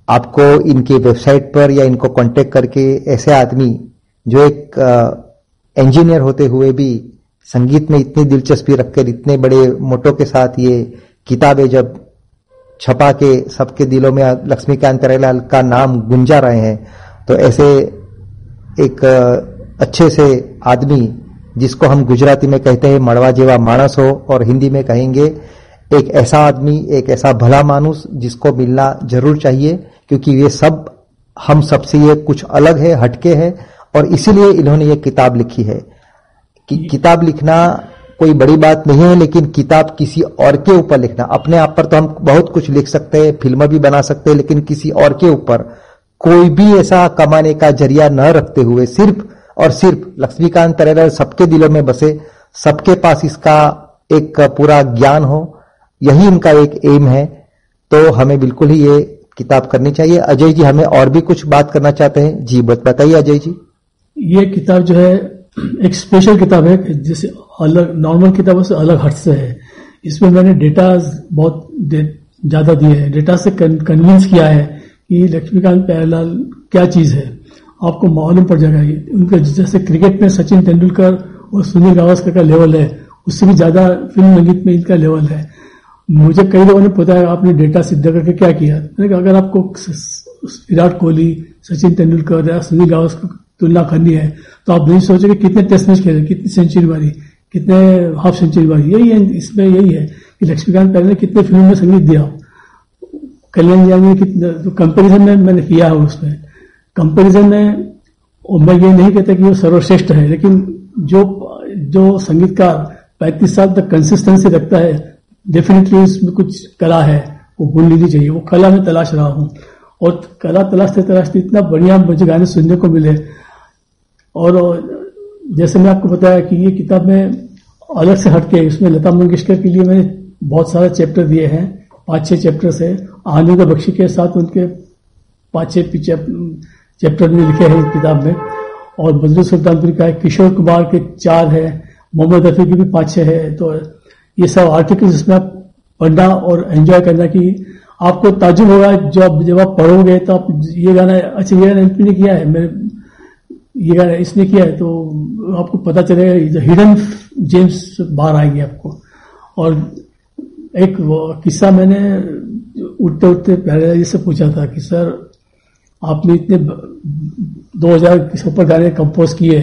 आपको इनकी वेबसाइट पर या इनको कांटेक्ट करके ऐसे आदमी, जो एक इंजीनियर होते हुए भी संगीत में इतनी दिलचस्पी रखकर, इतने बड़े मोटो के साथ ये किताबें जब छपा के सबके दिलों में लक्ष्मीकांत प्यारेलाल का नाम गुंजा रहे हैं तो ऐसे एक अच्छे से आदमी जिसको हम गुजराती में कहते हैं मड़वा जेवा मानस हो और हिंदी में कहेंगे एक ऐसा आदमी एक ऐसा भला मानुस जिसको मिलना ज़रूर चाहिए क्योंकि ये सब हम सबसे ये कुछ अलग है हटके है और इसीलिए इन्होंने ये किताब लिखी है। कि किताब लिखना कोई बड़ी बात नहीं है, लेकिन किताब किसी और के ऊपर लिखना। अपने आप पर तो हम बहुत कुछ लिख सकते हैं, फ़िल्म भी बना सकते हैं, लेकिन किसी और के ऊपर कोई भी ऐसा कमाने का ज़रिया न रखते हुए, सिर्फ़ और सिर्फ़ लक्ष्मीकांत तरेरा सबके दिलों में बसे, सबके पास इसका एक पूरा ज्ञान हो, यही इनका एक एम है। तो हमें बिल्कुल ही ये किताब करनी चाहिए। अजय जी, हमें और भी कुछ बात करना चाहते हैं? जी बताइए अजय जी। ये किताब जो है एक स्पेशल किताब है जैसे अलग नॉर्मल किताबों से अलग हट से है। इसमें मैंने डेटा बहुत ज़्यादा दिए हैं। डेटा से कन्विंस किया है कि लक्ष्मीकांत प्यारेलाल क्या चीज़ है। आपको मालूम पड़ जाएगा उनके जैसे क्रिकेट में सचिन तेंदुलकर और सुनील गावस्कर का लेवल है। उससे भी ज़्यादा फ़िल्म संगीत में इनका लेवल है। मुझे कई लोगों ने बताया आपने डेटा सिद्ध करके क्या किया? अगर आपको विराट कोहली, सचिन तेंदुलकर या सुनील गावस्कर तुलना करनी है। तो आप नहीं सोचे कि कितने टेस्ट मैच खेले, कितनी सेंचुरी मारी कितने हाफ़ सेंचुरी मारी यही है, इसमें यही है कि लक्ष्मीकांत पहले ने कितने फ़िल्मों में संगीत दिया। कल्याण जी ने कितने तो कंपेरिजन में मैंने किया है उसमें। कंपेरिजन में मैं ये नहीं कहता कि वो सर्वश्रेष्ठ है, लेकिन जो जो संगीतकार पैंतीस साल तक कंसिस्टेंसी रखता है डेफिनेटली उसमें कुछ कला है, वो भूल लेनी चाहिए। वो कला में तलाश रहा हूँ। और कला तलाशते तलाशते इतना बढ़िया मुझे गाने सुनने को मिले। और जैसे मैं आपको बताया कि ये किताब में अलग से हटके इसमें लता मंगेशकर के लिए मैंने बहुत सारे चैप्टर दिए हैं, पाँच छह चैप्टर से आनंद बख्शी के साथ उनके पाँच छह चैप्टर में लिखे हैं इस किताब में। और बदरू सुल्तानपुर का है, किशोर कुमार के चार है, मोहम्मद रफी के भी पाँच छह है। तो ये सब आर्टिकल जिसमें आप पढ़ना और एंजॉय करना कि आपको ताजुब होगा, जब जब आप पढ़ोगे तो आप ये गाना अच्छा ये गाना किया है, मेरे ये इसने किया है तो आपको पता चलेगा हिडन जेम्स बाहर आएँगे आपको। और एक किस्सा मैंने उठते उठते पहले से पूछा था कि, सर, आपने इतने 2000 के ऊपर गाने कंपोज किए?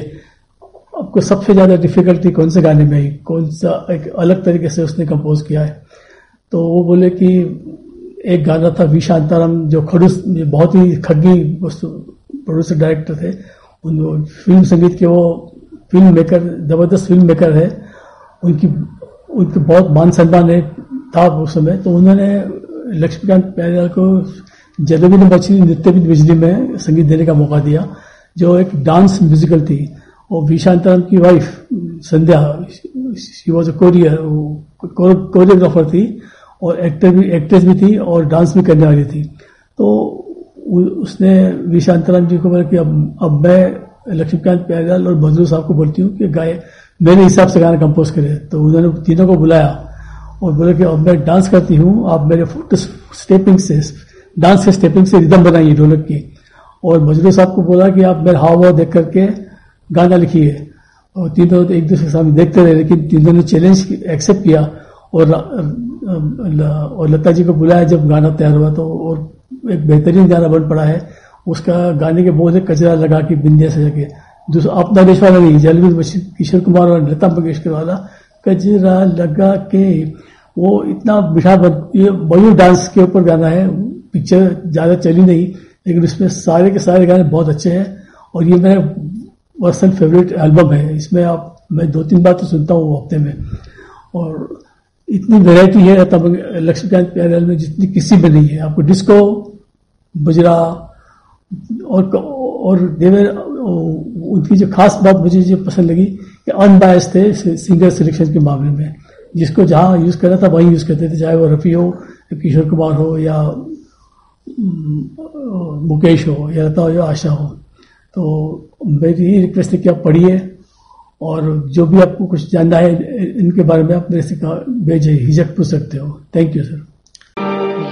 आपको सबसे ज़्यादा डिफिकल्टी कौन से गाने में आई? कौन सा एक अलग तरीके से उसने कंपोज किया है? तो वो बोले कि एक गाना था वी शांताराम जो खड़ूस बहुत ही खग्गी प्रोड्यूसर डायरेक्टर थे। उन फ़िल्म संगीत के वो फ़िल्म मेकर ज़बरदस्त फ़िल्म मेकर है, उनकी, उनके बहुत मान सम्मान है, था उस समय। तो उन्होंने लक्ष्मीकांत प्यारेलाल को बची नृत्य भी बिजली में संगीत देने का मौका दिया, जो एक डांस म्यूजिकल थी। और विशांतराम की wife Sandhya she was a courier choreographer थी, और एक्टर भी एक्ट्रेस भी थी, और डांस भी करने वाली थी। तो उसने विशांतराम जी को बोला कि अब अब मैं लक्ष्मीकांत प्यारेलाल और बदरू साहब को बोलती हूँ कि गाय, मेरे हिसाब से गाना कंपोज करे। तो उन्होंने तीनों को बुलाया और बोले कि अब मैं डांस करती हूँ, आप मेरे फुट स्टेपिंग से डांस के स्टेपिंग से रिदम बनाइए ढोलक की। और मजरू साहब को बोला कि आप मेरे हाव भाव देख करके गाना लिखिए। और तीनों एक दूसरे के सामने देखते रहे, लेकिन तीनों ने चैलेंज एक्सेप्ट किया और और लता जी को बुलाया जब गाना तैयार हुआ तो और एक बेहतरीन गाना बन पड़ा है। उसका गाने के बोझ कचरा लगा के बिंदिया से जाके। दूसरा अपना देश वाला नहीं जलवीर किशोर कुमार और लता मंगेशकर वाला, कचरा लगा के, वो इतना मीठा ये बॉलीवुड डांस के ऊपर गाना है, पिक्चर ज़्यादा चली नहीं, लेकिन उसमें सारे के सारे गाने बहुत अच्छे हैं, और ये मेरा पर्सनल फेवरेट एल्बम है। इसमें आप, मैं दो तीन बार तो सुनता हूँ हफ़्ते में। और इतनी वेराइटी है तब लक्ष्मीकांत प्यारेलाल में जितनी किसी में नहीं है। आपको डिस्को बजरा और और देवर उनकी जो खास बात मुझे जो पसंद लगी कि अनबायस थे सिंगर सिलेक्शन के मामले में। जिसको जहाँ यूज़ करना था, वहीं यूज़ करते थे, चाहे वो रफी हो, किशोर कुमार हो या मुकेश हो या लता हो या आशा हो। तो मेरी यही रिक्वेस्ट है कि आप पढ़िए। और जो भी आपको कुछ जानना है, इनके बारे में आप मेरे से भेजे, हिजक पूछ सकते हो। थैंक यू सर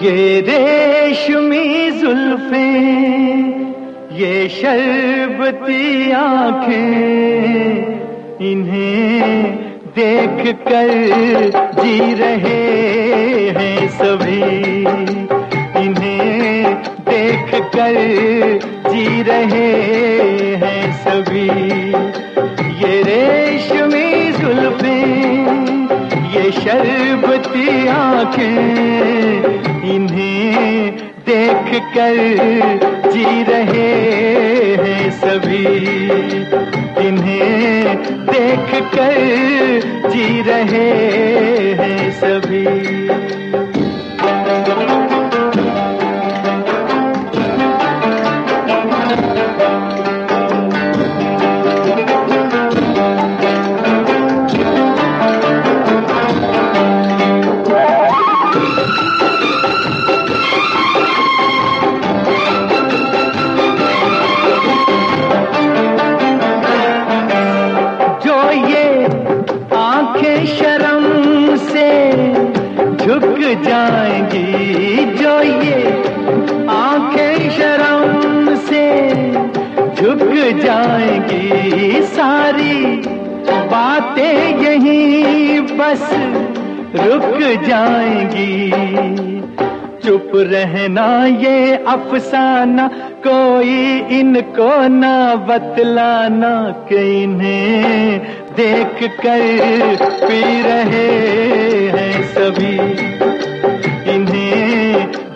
ये रेशमी जुल्फे, ये शरबती आँखें, इन्हें देख कर जी रहे हैं सभी। इन्हें देख कर जी रहे हैं सभी। रेशमी जुल्फे, ये शरबती आँखें इन्हें देख कर जी रहे हैं सभी। इन्हें देख कर जी रहे हैं सभी। जाएँगी जो ये आँखें शर्म से झुक जाएँगी। सारी बातें यहीं बस रुक जाएँगी। चुप रहना ये अफसाना, कोई इनको ना बतलाना कि इन्हें देख कर पी रहे हैं सभी।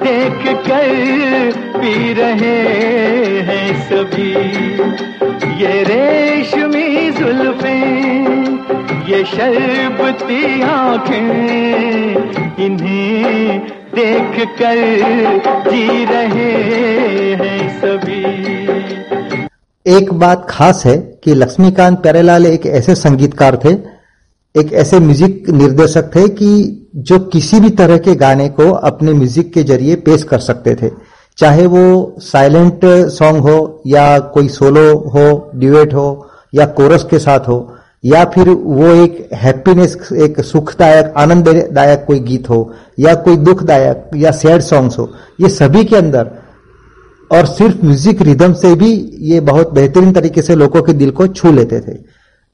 देख कर पी रहे हैं सभी। ये रेशमी जुल्फे, ये शरबती आँखें, इन्हें देख कर जी रहे हैं सभी। एक बात खास है कि लक्ष्मीकांत प्यारेलाल एक ऐसे संगीतकार थे एक ऐसे म्यूज़िक निर्देशक थे कि जो किसी भी तरह के गाने को अपने म्यूज़िक के ज़रिए पेश कर सकते थे। चाहे वो साइलेंट सॉन्ग हो या कोई सोलो हो ड्यूएट हो या कोरस के साथ हो, या फिर वो एक हैप्पीनेस एक सुखदायक, आनंददायक कोई गीत हो या कोई दुखदायक या सैड सॉन्ग्स हो, ये सभी के अंदर और सिर्फ़ म्यूज़िक रिदम से भी ये बहुत बेहतरीन तरीके से लोगों के दिल को छू लेते थे।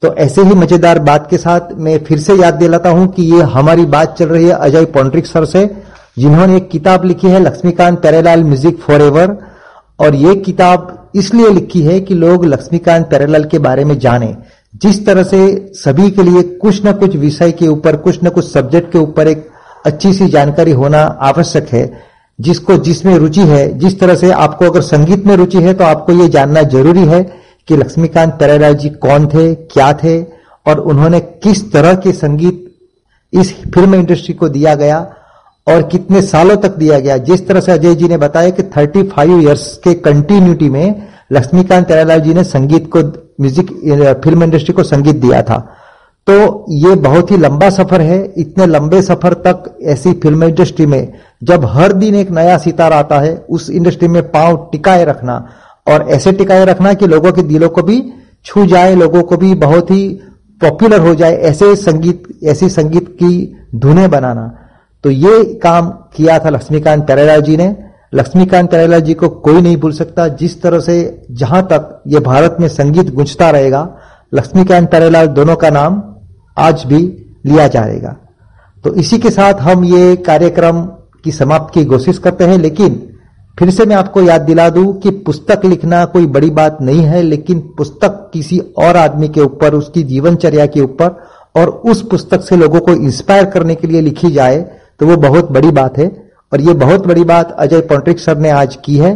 तो ऐसे ही मज़ेदार बात के साथ मैं फिर से याद दिलाता हूँ कि ये हमारी बात चल रही है अजय पॉन्ट्रिक सर से, जिन्होंने एक किताब लिखी है, Laxmikant Pyarelal music forever और ये किताब इसलिए लिखी है कि लोग लक्ष्मीकांत प्यारेलाल के बारे में जाने। जिस तरह से सभी के लिए कुछ न कुछ विषय के ऊपर, कुछ न कुछ सब्जेक्ट के ऊपर एक अच्छी सी जानकारी होना आवश्यक है, जिसको जिसमें रुचि है, जिस तरह से आपको अगर संगीत में रुचि है तो आपको ये जानना ज़रूरी है कि लक्ष्मीकांत प्यारेलाल जी कौन थे, क्या थे, और उन्होंने किस तरह के संगीत इस फ़िल्म इंडस्ट्री को दिया गया और कितने सालों तक दिया गया। जिस तरह से अजय जी ने बताया कि 35 ईयर्स के कंटिन्यूटी में लक्ष्मीकांत प्यारेलाल जी ने संगीत को म्यूज़िक फ़िल्म इंडस्ट्री को संगीत दिया था। तो ये बहुत ही लंबा सफ़र है। इतने लंबे सफ़र तक ऐसी फ़िल्म इंडस्ट्री में जब हर दिन एक नया सितारा आता है, उस इंडस्ट्री में पाँव टिकाए रखना और ऐसे टिकाए रखना कि लोगों के दिलों को भी छू जाए, लोगों को भी बहुत ही पॉपुलर हो जाए, ऐसे संगीत, ऐसी संगीत की धुने बनाना। तो ये काम किया था लक्ष्मीकांत प्यारेलाल जी ने। लक्ष्मीकांत प्यारेलाल जी को कोई नहीं भूल सकता। जिस तरह से जहाँ तक ये भारत में संगीत गुंजता रहेगा, लक्ष्मीकांत प्यारेलाल दोनों का नाम आज भी लिया जाएगा। तो इसी के साथ हम ये कार्यक्रम की समाप्त की कोशिश करते हैं, लेकिन फिर से मैं आपको याद दिला दूँ कि पुस्तक लिखना कोई बड़ी बात नहीं है, लेकिन पुस्तक किसी और आदमी के ऊपर, उसकी जीवनचर्या के ऊपर और उस पुस्तक से लोगों को इंस्पायर करने के लिए लिखी जाए तो वो बहुत बड़ी बात है। और ये बहुत बड़ी बात अजय पॉन्ट्रिक सर ने आज की है।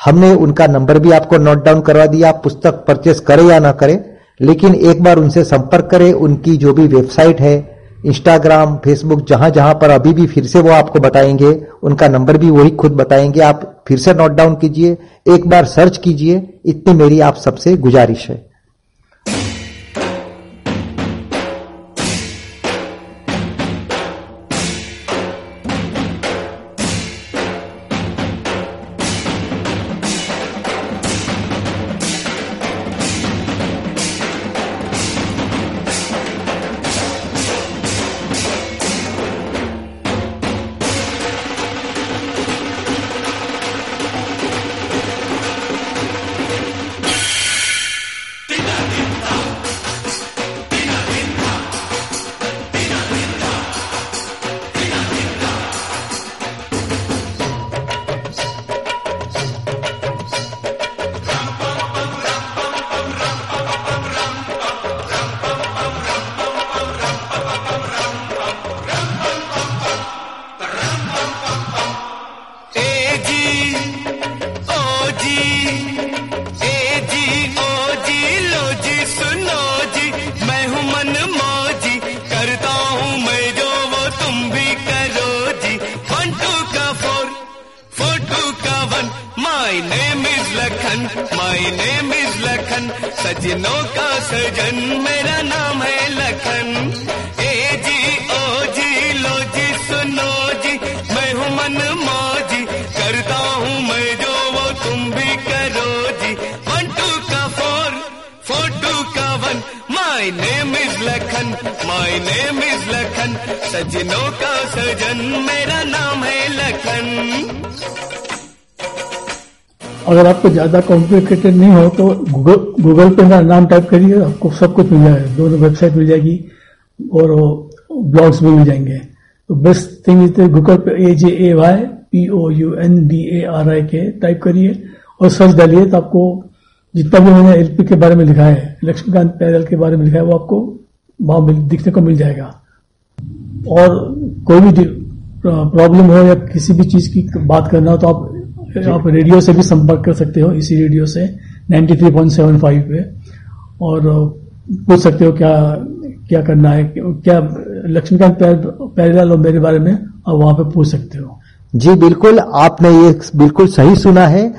हमने उनका नंबर भी आपको नोट डाउन करवा दिया पुस्तक परचेस करें या ना करें, लेकिन एक बार उनसे संपर्क करें, उनकी जो भी वेबसाइट है इंस्टाग्राम फेसबुक जहाँ जहाँ पर अभी भी फिर से वो आपको बताएँगे, उनका नंबर भी वही खुद बताएँगे। आप फिर से नोट डाउन कीजिए, एक बार सर्च कीजिए, इतनी मेरी आप सबसे गुजारिश है। ज़्यादा कॉम्प्लिकेटेड नहीं हो तो गूगल पे मेरा नाम टाइप करिए, आपको सब कुछ मिल जाएगा। दोनों वेबसाइट मिल जाएगी और ब्लॉग्स भी मिल जाएँगे। तो बेस्ट थिंग इज़ गूगल पे A J A Y P O U N D A R I K type करिए और सर्च डालिए तो आपको जितना भी मैंने एलपी के बारे में लिखा है लक्ष्मीकांत पैदल के बारे में लिखा है, वो आपको वहाँ दिखने को मिल जाएगा। और कोई भी प्रॉब्लम हो या किसी भी चीज़ की बात करना हो तो आप आप रेडियो से भी संपर्क कर सकते हो, इसी रेडियो से 93.75 पे। और पूछ सकते हो क्या क्या करना है, क्या लक्ष्मीकांत पैरेलाल और मेरे बारे में आप वहाँ पे पूछ सकते हो। जी, बिल्कुल, आपने ये बिल्कुल सही सुना है।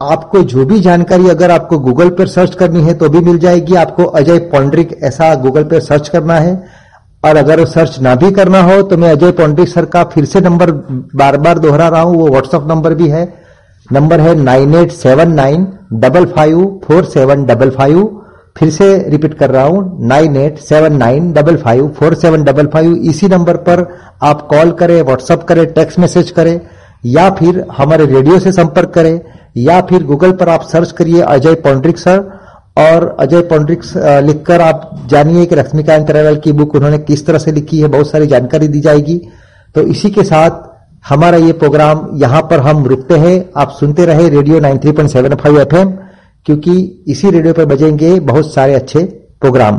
आपको जो भी जानकारी अगर आपको गूगल पर सर्च करनी है तो भी मिल जाएगी। आपको अजय पौंड्रिक ऐसा गूगल पर सर्च करना है। और अगर सर्च ना भी करना हो तो मैं अजय पौंड्रिक सर का फिर से नंबर बार बार दोहरा रहा हूँ। वो व्हाट्सएप नंबर भी है। नंबर है nine eight seven nine double five four seven double five. फिर से रिपीट कर रहा हूँ, nine eight seven nine double five four seven double five. इसी नंबर पर आप कॉल करें व्हाट्सअप करें, टेक्स्ट मैसेज करें, या फिर हमारे रेडियो से संपर्क करें, या फिर गूगल पर आप सर्च करिए अजय पौंड्रिक सर, और अजय पौंड्रिक लिखकर आप जानिए कि लक्ष्मीकांत करेवाल की बुक उन्होंने किस तरह से लिखी है, बहुत सारी जानकारी दी जाएगी। तो इसी के साथ हमारा ये प्रोग्राम यहाँ पर हम रुकते हैं। आप सुनते रहे रेडियो 93.75 एफएम, क्योंकि इसी रेडियो पर बजेंगे बहुत सारे अच्छे प्रोग्राम।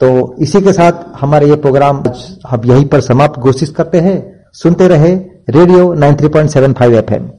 तो इसी के साथ हमारा ये प्रोग्राम हम यहीं पर समाप्त घोषित करते हैं। सुनते रहे रेडियो 93.75 एफएम।